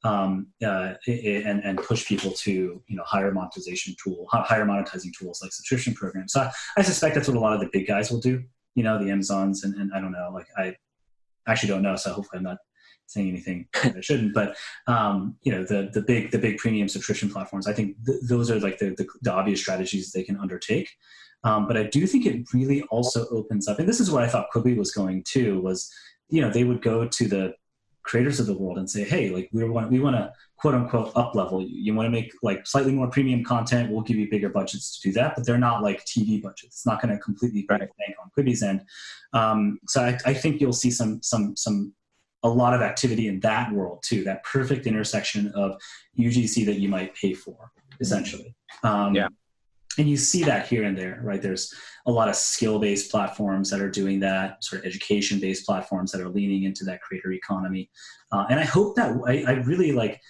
um, uh, and and push people to you know higher monetization tool higher monetizing tools like subscription programs. So I, I, suspect that's what a lot of the big guys will do. You know, the Amazons and, and I don't know. Like I actually don't know, so hopefully I'm not saying anything <laughs> that I shouldn't. But um, you know, the the big the big premium subscription platforms. I think th- those are like the, the, the obvious strategies they can undertake. Um, but I do think it really also opens up, and this is where I thought Quibi was going too. Was you know they would go to the creators of the world and say, hey, like we want we want to quote unquote up level you. You want to make like slightly more premium content. We'll give you bigger budgets to do that, but they're not like TV budgets. It's not going to completely break bank on Quibi's end. Um, so I, I think you'll see some some some a lot of activity in that world too. That perfect intersection of UGC that you might pay for, essentially. Um, yeah and you see that here and there right? There's a lot of skill-based platforms that are doing that sort of education-based platforms that are leaning into that creator economy. Uh, and i hope that I, I, really like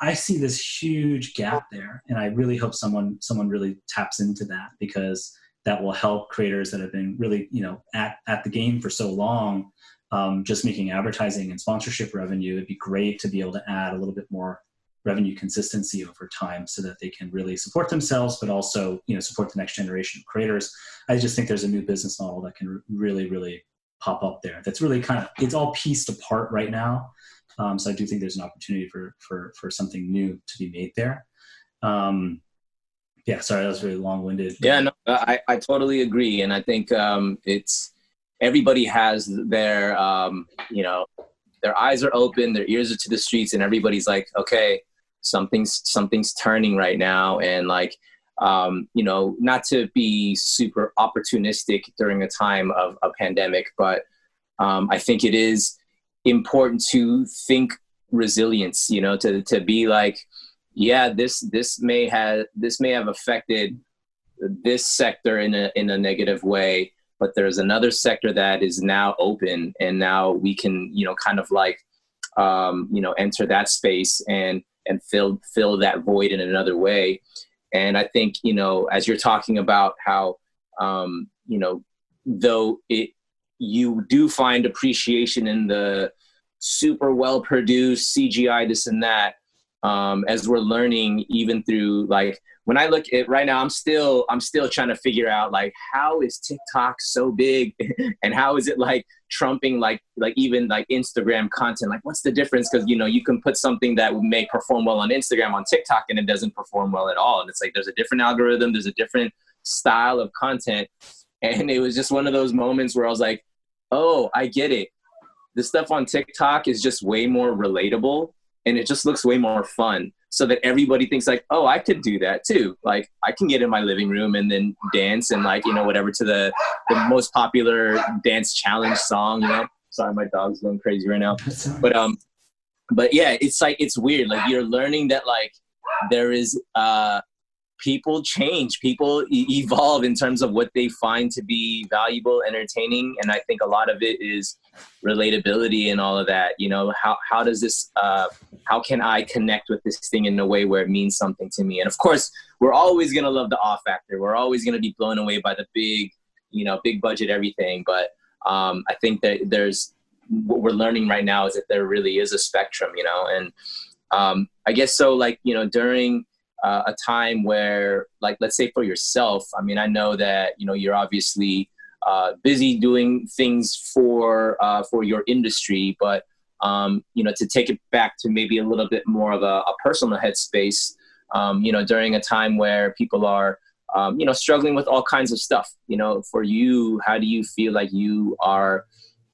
i see this huge gap there and i really hope someone someone really taps into that because that will help creators that have been really you know at, at the game for so long um, just making advertising and sponsorship revenue. It'd be great to be able to add a little bit more revenue consistency over time so that they can really support themselves but also you know support the next generation of creators. I just think there's a new business model that can really really pop up there that's really kind of it's all pieced apart right now. Um, so i do think there's an opportunity for for for something new to be made there. Um, yeah sorry that was really long-winded yeah no i i totally agree. And i think um, it's everybody has their um, you know their eyes are open their ears are to the streets and everybody's like okay something's something's turning right now. And like um, you know not to be super opportunistic during a time of a pandemic but um, i think it is important to think resilience you know to to be like yeah this this may have this may have affected this sector in a in a negative way but there's another sector that is now open and now we can you know kind of like um, you know enter that space. And and fill fill that void in another way. And I think you know, as you're talking about how um, you know, though it you do find appreciation in the super well produced CGI, this and that. Um, as we're learning, even through like when I look at right now, I'm still I'm still trying to figure out like how is TikTok so big, <laughs> and how is it like trumping like like even like Instagram content? Like what's the difference? Because you know you can put something that may perform well on Instagram on TikTok, and it doesn't perform well at all. And it's like there's a different algorithm, there's a different style of content, and it was just one of those moments where I was like, oh, I get it. The stuff on TikTok is just way more relatable, and it just looks way more fun so that everybody thinks like, oh, I could do that too. Like I can get in my living room and then dance and like, you know, whatever to the, the most popular dance challenge song, you know, sorry, my dog's going crazy right now, but, um, but yeah, it's like, it's weird. Like you're learning that like there is, uh, people change. People e- evolve in terms of what they find to be valuable entertaining. And i think a lot of it is relatability and all of that you know how, how does this uh, how can i connect with this thing in a way where it means something to me? And of course we're always going to love the off factor. We're always going to be blown away by the big you know big budget everything but um, i think that there's what we're learning right now is that there really is a spectrum you know and um, i guess so like you know during uh, a time where like let's say for yourself i mean i know that you know you're obviously uh, busy doing things for uh, for your industry but um, you know to take it back to maybe a little bit more of a, a personal headspace um, you know during a time where people are um, you know struggling with all kinds of stuff you know for you how do you feel like you are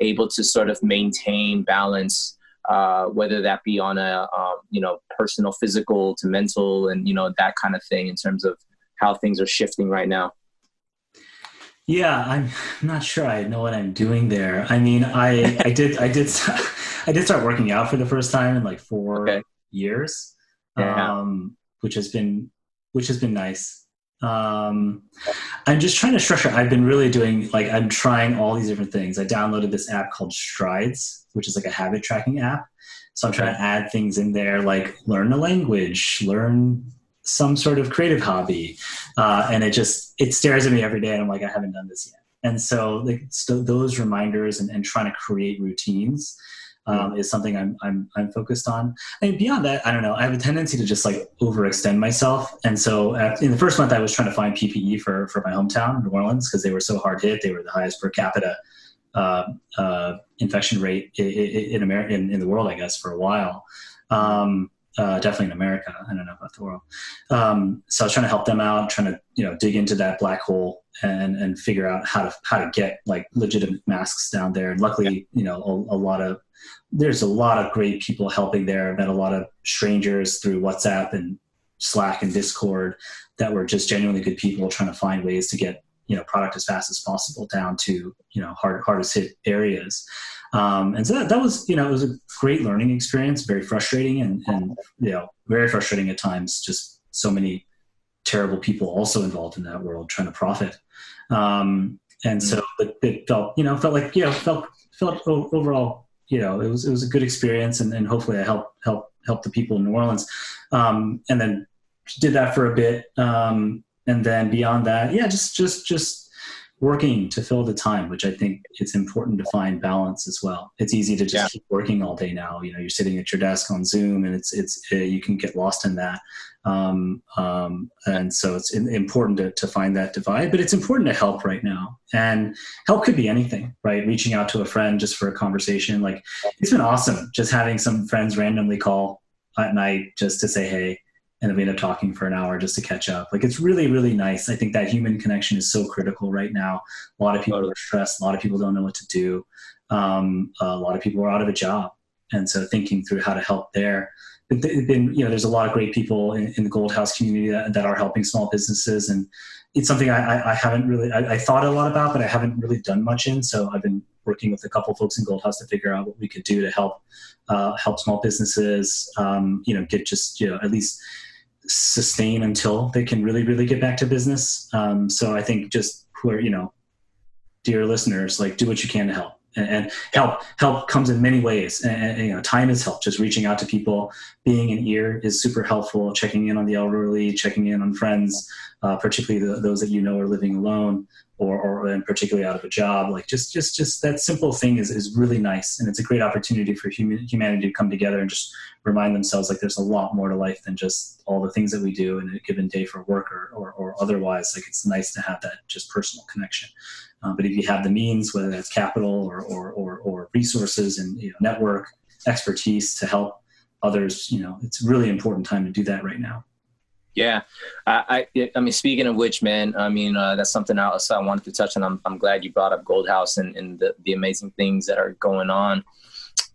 able to sort of maintain balance uh, whether that be on a um, you know personal, physical to mental, and you know that kind of thing in terms of how things are shifting right now. Yeah, I'm <laughs> not sure I know what I'm doing there. I mean, I I <laughs> did I did <laughs> I did start working out for the first time in like four okay. years, yeah. um, which has been which has been nice. Um, I'm just trying to structure. I've been really doing like I'm trying all these different things. I downloaded this app called Strides, which is like a habit tracking app. So I'm trying to add things in there like learn a language, learn some sort of creative hobby, uh, and it just it stares at me every day, and I'm like, I haven't done this yet. And so, like so those reminders and, and trying to create routines um, is something I'm, I'm, I'm focused on. And beyond that, I don't know. I have a tendency to just like overextend myself. And so at, in the first month, I was trying to find PPE for for my hometown, New Orleans, because they were so hard hit. They were the highest per capita uh, uh, infection rate in, in America in, in, the world, I guess, for a while. Um, uh, definitely in America. I don't know about the world. Um, so I was trying to help them out, trying to you know dig into that black hole and and figure out how to how to get like legitimate masks down there. And luckily, you know, a, a lot of there's a lot of great people helping there. I met a lot of strangers through WhatsApp and Slack and Discord that were just genuinely good people trying to find ways to get you know product as fast as possible down to you know hard, hardest hit areas. Um, and so that, that was you know it was a great learning experience, very frustrating and and you know very frustrating at times. Just so many terrible people also involved in that world trying to profit. Um, and so mm. it, it, felt you know felt like you know felt felt overall you know, it was it was a good experience, and, and hopefully I helped help help the people in New Orleans. Um, and then did that for a bit, um, and then beyond that, yeah, just just just working to fill the time, which I think it's important to find balance as well. It's easy to just yeah. keep working all day now. You know, you're sitting at your desk on Zoom, and it's it's uh, you can get lost in that. Um, um, and so it's important to, to find that divide, but it's important to help right now. And help could be anything, right? Reaching out to a friend just for a conversation. Like it's been awesome just having some friends randomly call at night just to say, hey, and then we end up talking for an hour just to catch up. Like it's really, really nice. I think that human connection is so critical right now. A lot of people are stressed. A lot of people don't know what to do. Um, a lot of people are out of a job, and so thinking through how to help there been, you know, there's a lot of great people in, in the Gold House community that, that, are helping small businesses, and it's something I, I haven't really, I, I, thought a lot about, but I haven't really done much in. So I've been working with a couple folks in Gold House to figure out what we could do to help uh, help small businesses, um, you know, get just you know at least sustain until they can really, really get back to business. Um, so I think just who are you know, dear listeners, like do what you can to help and, help help comes in many ways. And, and, you know time is help. Just reaching out to people being an ear is super helpful. Checking in on the elderly checking in on friends uh, particularly the, those that you know are living alone or, or and particularly out of a job. Like just just just that simple thing is, is really nice. And it's a great opportunity for human, humanity to come together and just remind themselves like there's a lot more to life than just all the things that we do in a given day for work or, or, or otherwise. Like it's nice to have that just personal connection uh, but if you have the means, whether that's capital or, or, or, or resources and you know, network expertise to help others, you know, it's really important time to do that right now. Yeah, I, I, I mean, speaking of which, man, I mean, uh, that's something else I wanted to touch on. I'm, I'm glad you brought up Gold House and, and the, the amazing things that are going on.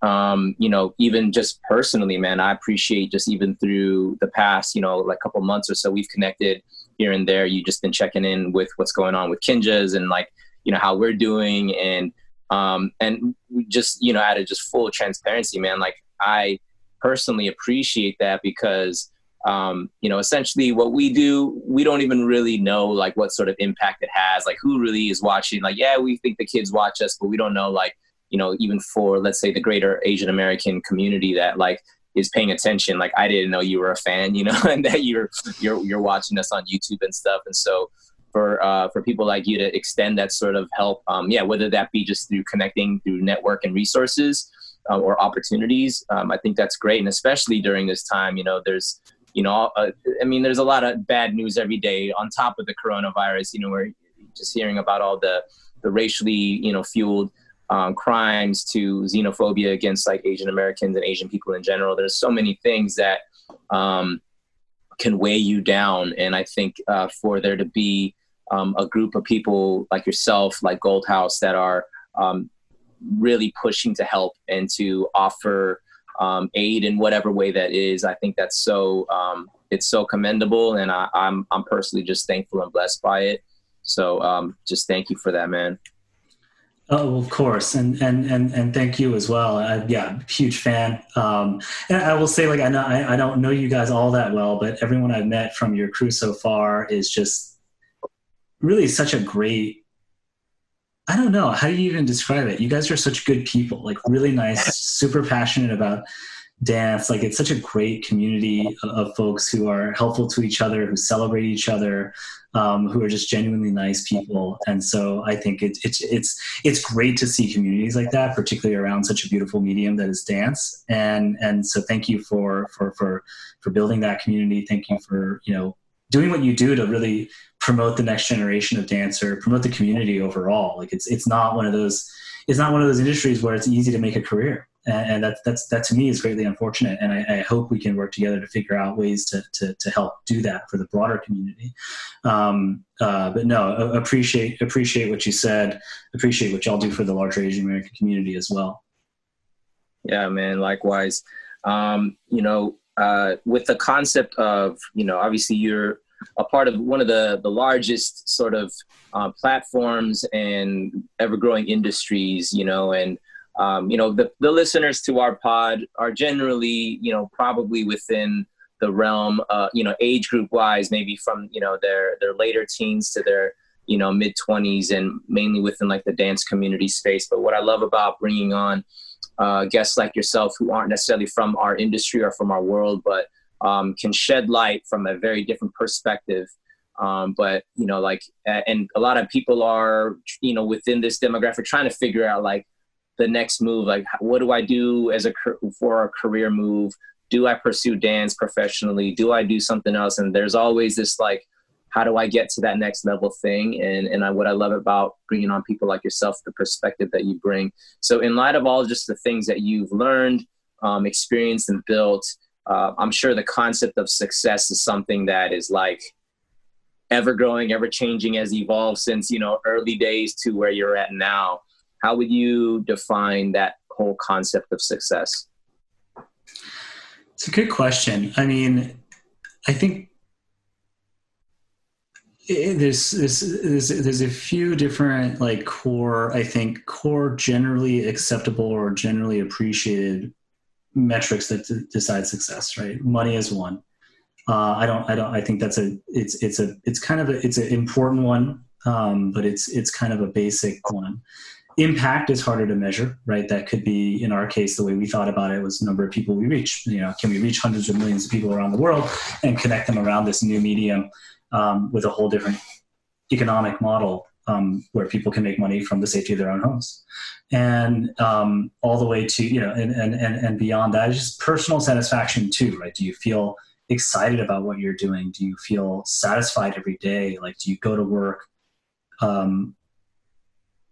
Um, you know, even just personally, man, I appreciate just even through the past, you know, like couple months or so, we've connected here and there. You've just been checking in with what's going on with Kinjaz and like you know how we're doing and um and just you know out of just full transparency man like i personally appreciate that because um, you know, essentially what we do, we don't even really know like what sort of impact it has, like who really is watching. Like, yeah, we think the kids watch us, but we don't know like, you know, even for let's say the greater Asian American community that like is paying attention. Like, I didn't know you were a fan, you know, <laughs> and that you're you're you're watching us on YouTube and stuff. And so, for uh, for people like you to extend that sort of help. Um, yeah, whether that be just through connecting through network and resources uh, or opportunities. Um, I think that's great, and especially during this time, you know, there's you know, uh, I mean, there's a lot of bad news every day on top of the coronavirus. You know, we're just hearing about all the the racially you know fueled um, crimes to xenophobia against like Asian Americans and Asian people in general. There's so many things that um, can weigh you down, and I think uh, for there to be um, a group of people like yourself, like Goldhouse, that are um, really pushing to help and to offer um, aid in whatever way that is. I think that's so um, it's so commendable, and I, am I'm, I'm personally just thankful and blessed by it. So um, just thank you for that, man. Oh, of course, and and and and thank you as well. I, yeah, huge fan. Um, and I will say, like, I know I, I don't know you guys all that well, but everyone I've met from your crew so far is just really such a great I don't know. How do you even describe it? You guys are such good people, like really nice, super passionate about dance. Like it's such a great community of folks who are helpful to each other, who celebrate each other, um, who are just genuinely nice people. And so I think it, it, it's it's great to see communities like that, particularly around such a beautiful medium that is dance. And and so thank you for for for for building that community. Thank you for you know doing what you do to really promote the next generation of dancer, promote the community overall. Like it's it's not one of those it's not one of those industries where it's easy to make a career. And, and that that's that to me is greatly unfortunate. And I, I, hope we can work together to figure out ways to to, to help do that for the broader community. Um, uh, but no, appreciate appreciate what you said. Appreciate what y'all do for the larger Asian American community as well. Yeah, man. Likewise. Um, you know, uh, with the concept of you know, obviously you're a part of one of the, the largest sort of uh, platforms and ever growing industries, you know, and, um, you know, the, the listeners to our pod are generally, you know, probably within the realm, uh, you know, age group wise, maybe from, you know, their, their later teens to their, you know, mid 20s and mainly within like the dance community space. But what I love about bringing on uh, guests like yourself who aren't necessarily from our industry or from our world, but um, can shed light from a very different perspective Um, but you know, like, and a lot of people are, you know, within this demographic trying to figure out like the next move. Like, what do I do as a for a career move? Do I pursue dance professionally? Do I do something else? And there's always this like, how do I get to that next level thing? And and I, what I love about bringing on people like yourself, the perspective that you bring. So, in light of all just the things that you've learned, um, experienced, and built, uh, I'm sure the concept of success is something that is like ever growing, ever changing, as evolved since you know early days to where you're at now. How would you define that whole concept of success? It's a good question. I mean, I think there's, there's there's a few different like core I think core generally acceptable or generally appreciated metrics that d- decide success. Right, money is one. Uh, I don't. I don't. I think that's a. It's. It's a. It's kind of a. It's an important one, um, but it's. It's kind of a basic one. Impact is harder to measure, right? That could be, in our case, the way we thought about it was number of people we reach. You know, can we reach hundreds of millions of people around the world and connect them around this new medium um, with a whole different economic model um, where people can make money from the safety of their own homes and um, all the way to you know and, and and and beyond that is just personal satisfaction too right do you feel excited about what you're doing? Do you feel satisfied every day? Like, do you go to work um,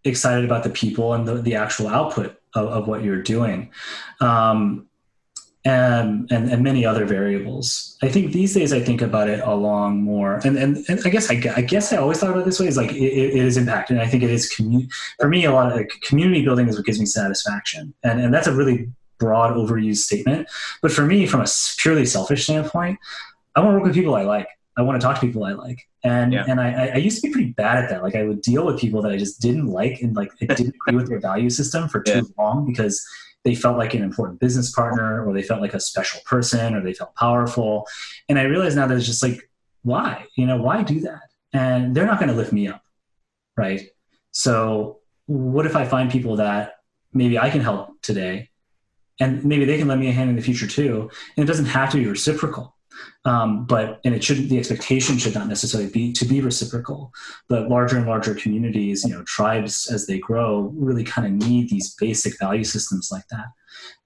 excited about the people and the, the actual output of, of what you're doing? Um, and, and, and many other variables. I think these days I think about it along more, and, and, and I guess I, I guess I always thought about it this way is like it, it is impact, and I think it is commu- for me a lot of like, community building is what gives me satisfaction, and and that's a really broad, overused statement. But for me, from a purely selfish standpoint, I want to work with people I like. I want to talk to people I like. And yeah. and I, I used to be pretty bad at that. Like I would deal with people that I just didn't like and like I didn't agree with their value system for too yeah. long because they felt like an important business partner or they felt like a special person or they felt powerful. And I realize now that it's just like, why? You know, why do that? And they're not going to lift me up. Right. So what if I find people that maybe I can help today and maybe they can lend me a hand in the future too. And it doesn't have to be reciprocal. Um, but and it shouldn't the expectation should not necessarily be to be reciprocal but larger and larger communities you know tribes as they grow really kind of need these basic value systems like that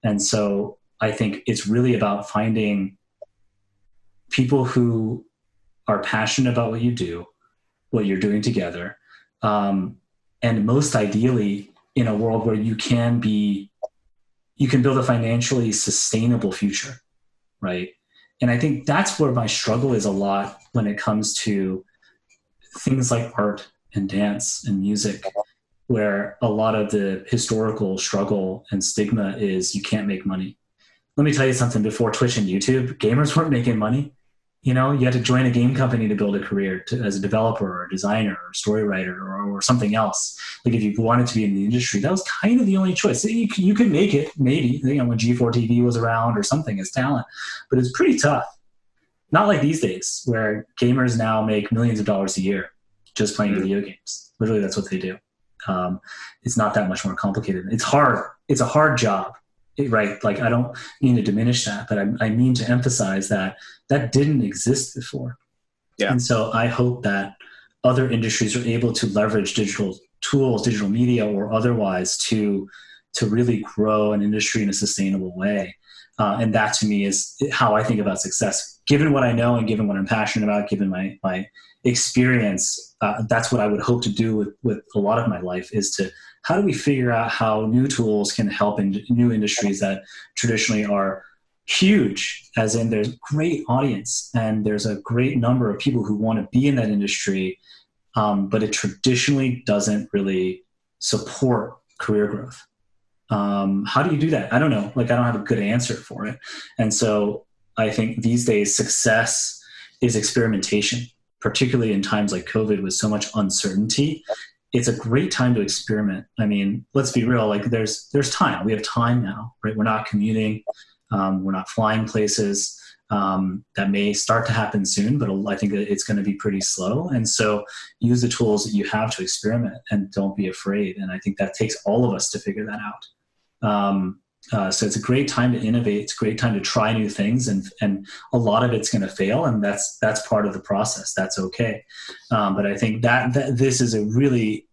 and so i think it's really about finding people who are passionate about what you do what you're doing together um, and most ideally in a world where you can be you can build a financially sustainable future, right? And I think that's where my struggle is a lot when it comes to things like art and dance and music, where a lot of the historical struggle and stigma is you can't make money. Let me tell you something before Twitch and YouTube, gamers weren't making money you know you had to join a game company to build a career to, as a developer or a designer or story writer or, or, something else. Like if you wanted to be in the industry that was kind of the only choice. You, you could make it maybe you know when g4 tv was around or something as talent but it's pretty tough. Not like these days where gamers now make millions of dollars a year just playing mm-hmm. video games. Literally that's what they do. Um, it's not that much more complicated. It's hard. It's a hard job. Right like i don't mean to diminish that but I, I, mean to emphasize that that didn't exist before. Yeah. and so i hope that other industries are able to leverage digital tools digital media or otherwise to to really grow an industry in a sustainable way. Uh, and that to me is how i think about success. Given what i know and given what i'm passionate about given my my experience uh, that's what i would hope to do with with a lot of my life is to how do we figure out how new tools can help in new industries that traditionally are huge as in there's great audience and there's a great number of people who want to be in that industry um, but it traditionally doesn't really support career growth um, how do you do that i don't know like i don't have a good answer for it and so i think these days success is experimentation particularly in times like covid with so much uncertainty it's a great time to experiment. I mean, let's be real. Like, there's there's time. We have time now, right? We're not commuting. Um, we're not flying places. Um, that may start to happen soon, but I think it's going to be pretty slow. And so, use the tools that you have to experiment, and don't be afraid. And I think that takes all of us to figure that out. Um, Uh, so it's a great time to innovate. It's a great time to try new things, and and a lot of it's going to fail, and that's that's part of the process. That's okay. Um, but I think that, that this is a really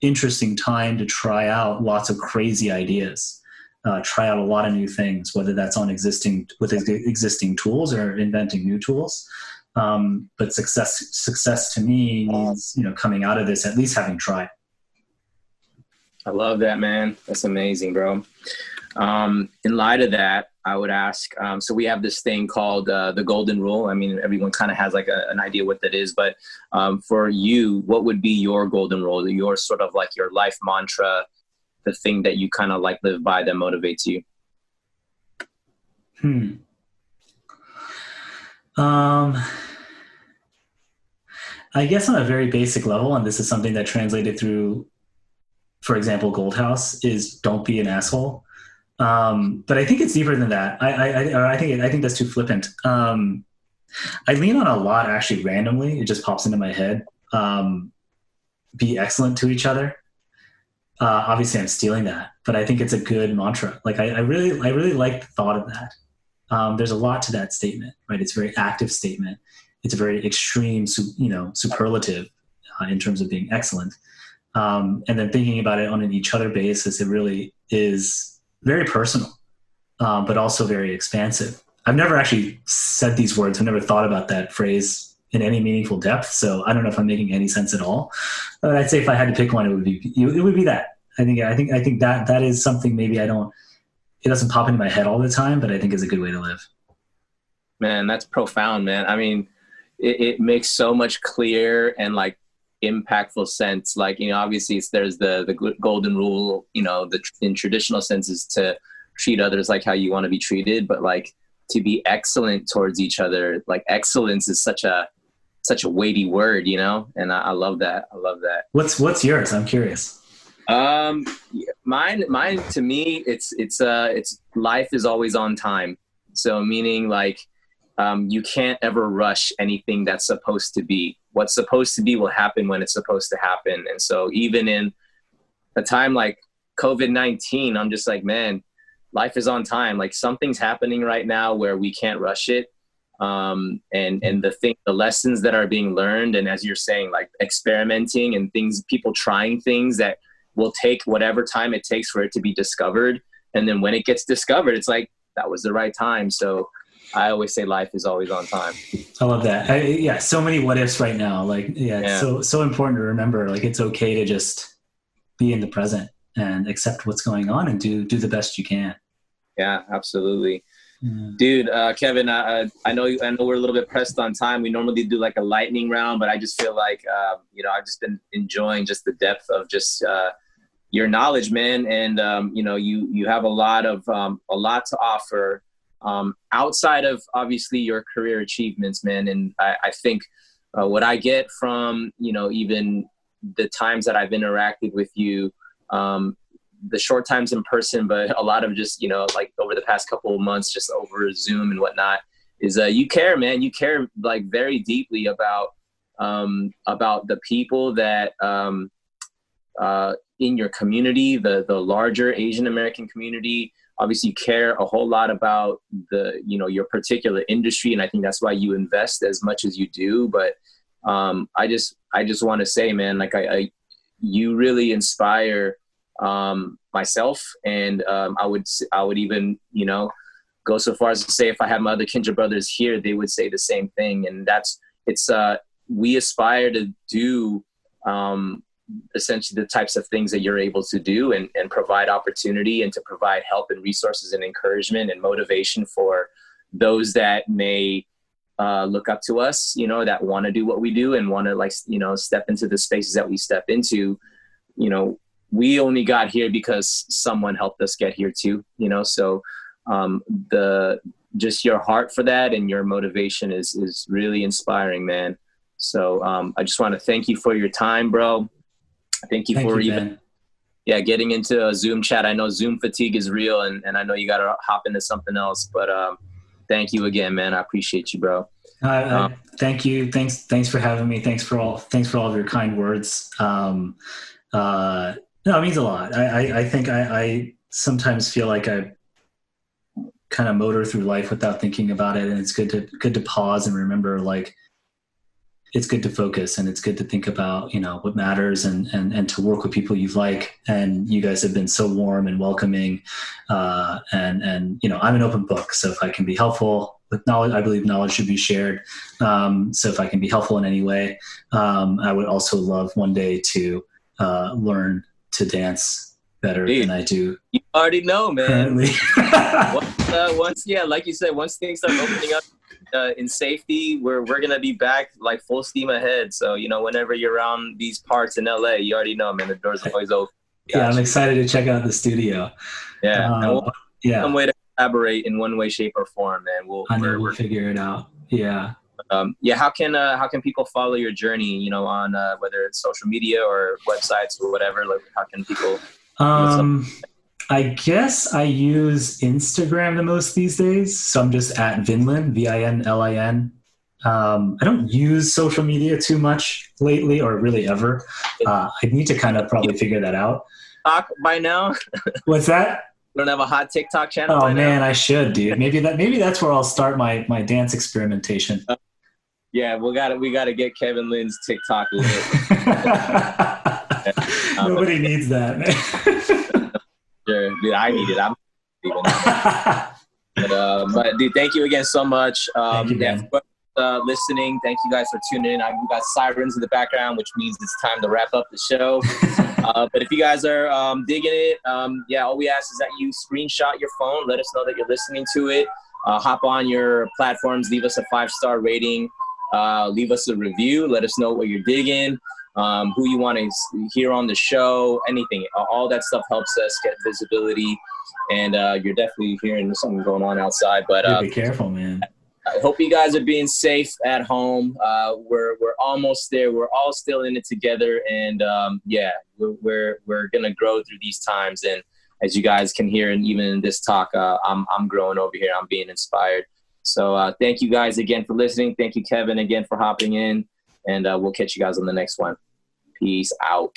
interesting time to try out lots of crazy ideas. Uh, try out a lot of new things, whether that's on existing with existing tools or inventing new tools. Um, but success success to me means you know coming out of this at least having tried. I love that, man. That's amazing, bro. Um, in light of that, I would ask. Um, so we have this thing called uh, the golden rule. I mean, everyone kind of has like a, an idea what that is, but um, for you, what would be your golden rule? Your sort of like your life mantra, the thing that you kind of like live by that motivates you. Hmm. Um. I guess on a very basic level, and this is something that translated through, for example, Goldhouse, is don't be an asshole. Um, but I think it's deeper than that. I, I, I think I think that's too flippant. Um, I lean on a lot actually randomly. It just pops into my head. Um, be excellent to each other. Uh, obviously, I'm stealing that, but I think it's a good mantra. Like I, I really, I really like the thought of that. Um, there's a lot to that statement, right? It's a very active statement. It's a very extreme, you know, superlative uh, in terms of being excellent. Um, and then thinking about it on an each other basis, it really is very personal, um, but also very expansive. I've never actually said these words. I've never thought about that phrase in any meaningful depth. So I don't know if I'm making any sense at all. But I'd say if I had to pick one, it would be it would be that. I think I think I think that that is something maybe I don't. It doesn't pop into my head all the time, but I think is a good way to live. Man, that's profound, man. I mean, it, it makes so much clear and like impactful sense like you know obviously there's the the golden rule you know the in traditional sense is to treat others like how you want to be treated but like to be excellent towards each other like excellence is such a such a weighty word you know? And i, I love that. I love that. What's what's yours? I'm curious. Um mine mine to me it's it's uh it's life is always on time. So meaning like um, you can't ever rush anything that's supposed to be. What's supposed to be will happen when it's supposed to happen. And so even in a time like COVID 19, I'm just like, man, life is on time. Like something's happening right now where we can't rush it. Um, and, and the thing, the lessons that are being learned. And as you're saying, like experimenting and things, people trying things that will take whatever time it takes for it to be discovered. And then when it gets discovered, it's like, that was the right time. So I always say life is always on time. I love that. I, yeah, so many what ifs right now. Like, yeah, yeah, so so important to remember. Like, it's okay to just be in the present and accept what's going on and do do the best you can. Yeah, absolutely. Yeah. Dude, uh, Kevin, uh, I know I know we're a little bit pressed on time. We normally do like a lightning round, but I just feel like uh, you know I've just been enjoying just the depth of just uh, your knowledge, man. And um, you know you you have a lot of um, a lot to offer um, outside of obviously your career achievements, man. And I, I think uh, what I get from, you know, even the times that I've interacted with you, um, the short times in person, but a lot of just, you know, like over the past couple of months, just over Zoom and whatnot, is uh, you care, man. You care like very deeply about um, about the people that um, uh, in your community, the the larger Asian American community, obviously you care a whole lot about the you know your particular industry and i think that's why you invest as much as you do but um, i just i just want to say man like I, I, you really inspire um, myself. And um, i would i would even you know go so far as to say if i had my other kindred brothers here they would say the same thing. And that's it's uh we aspire to do um, essentially the types of things that you're able to do and, and provide opportunity and to provide help and resources and encouragement and motivation for those that may uh, look up to us, you know, that want to do what we do and want to like, you know, step into the spaces that we step into, you know, we only got here because someone helped us get here too, you know, so um, the, just your heart for that and your motivation is, is really inspiring, man. So um, I just want to thank you for your time, bro. Thank you Thank for you, even ben. yeah getting into a Zoom chat. I know Zoom fatigue is real, and, and I know you got to hop into something else. But um, thank you again, man. I appreciate you, bro. Uh, thank you. Thanks. Thanks for having me. Thanks for all. Thanks for all of your kind words. Um, uh, no, it means a lot. I, I, I think I, I sometimes feel like I kind of motor through life without thinking about it, and it's good to good to pause and remember like it's good to focus and it's good to think about you know what matters and and and to work with people you like and you guys have been so warm and welcoming uh, and and you know i'm an open book so if i can be helpful with knowledge i believe knowledge should be shared um, so if i can be helpful in any way um, i would also love one day to uh, learn to dance better Dude, than i do you already know man <laughs> <laughs> once, uh, once yeah like you said once things start opening up uh, in safety, we're we're gonna be back like full steam ahead. So you know, whenever you're around these parts in LA, you already know, man, the doors are always open. <laughs> Yeah, I'm excited to check out the studio. Yeah, um, we'll yeah. Some way to collaborate in one way, shape, or form, man. We'll I know we'll figure it out. Yeah. Um, yeah, how can uh, how can people follow your journey? You know, on uh, whether it's social media or websites or whatever. Like, how can people? Um, I guess I use Instagram the most these days. So I'm just at Vinlin, V I N L I N. Um, I don't use social media too much lately, or really ever. Uh, I need to kind of probably figure that out. By now. <laughs> What's that? You don't have a hot TikTok channel. Oh man, now? I should, dude. Maybe that. Maybe that's where I'll start my my dance experimentation. Yeah, we got to we got to get Kevin Lin's TikTok <laughs> <laughs> Nobody needs that. <laughs> Sure, dude. I need it. I'm but, uh, but dude, thank you again so much. Um, thank you, yeah, for, uh, listening. Thank you guys for tuning in. I, we got sirens in the background, which means it's time to wrap up the show. uh, but if you guys are um, digging it, um, yeah, all we ask is that you screenshot your phone. Let us know that you're listening to it. Uh, hop on your platforms, leave us a five star rating, uh, leave us a review. Let us know what you're digging um, who you want to hear on the show, anything. All that stuff helps us get visibility. And uh, you're definitely hearing something going on outside. But uh, be careful, man. I hope you guys are being safe at home. Uh, we're we're almost there. We're all still in it together, and um, yeah, we're, we're we're gonna grow through these times. And as you guys can hear, and even in this talk, uh, I'm I'm growing over here. I'm being inspired. So uh, thank you guys again for listening. Thank you, Kevin, again for hopping in, and uh, we'll catch you guys on the next one. Peace out.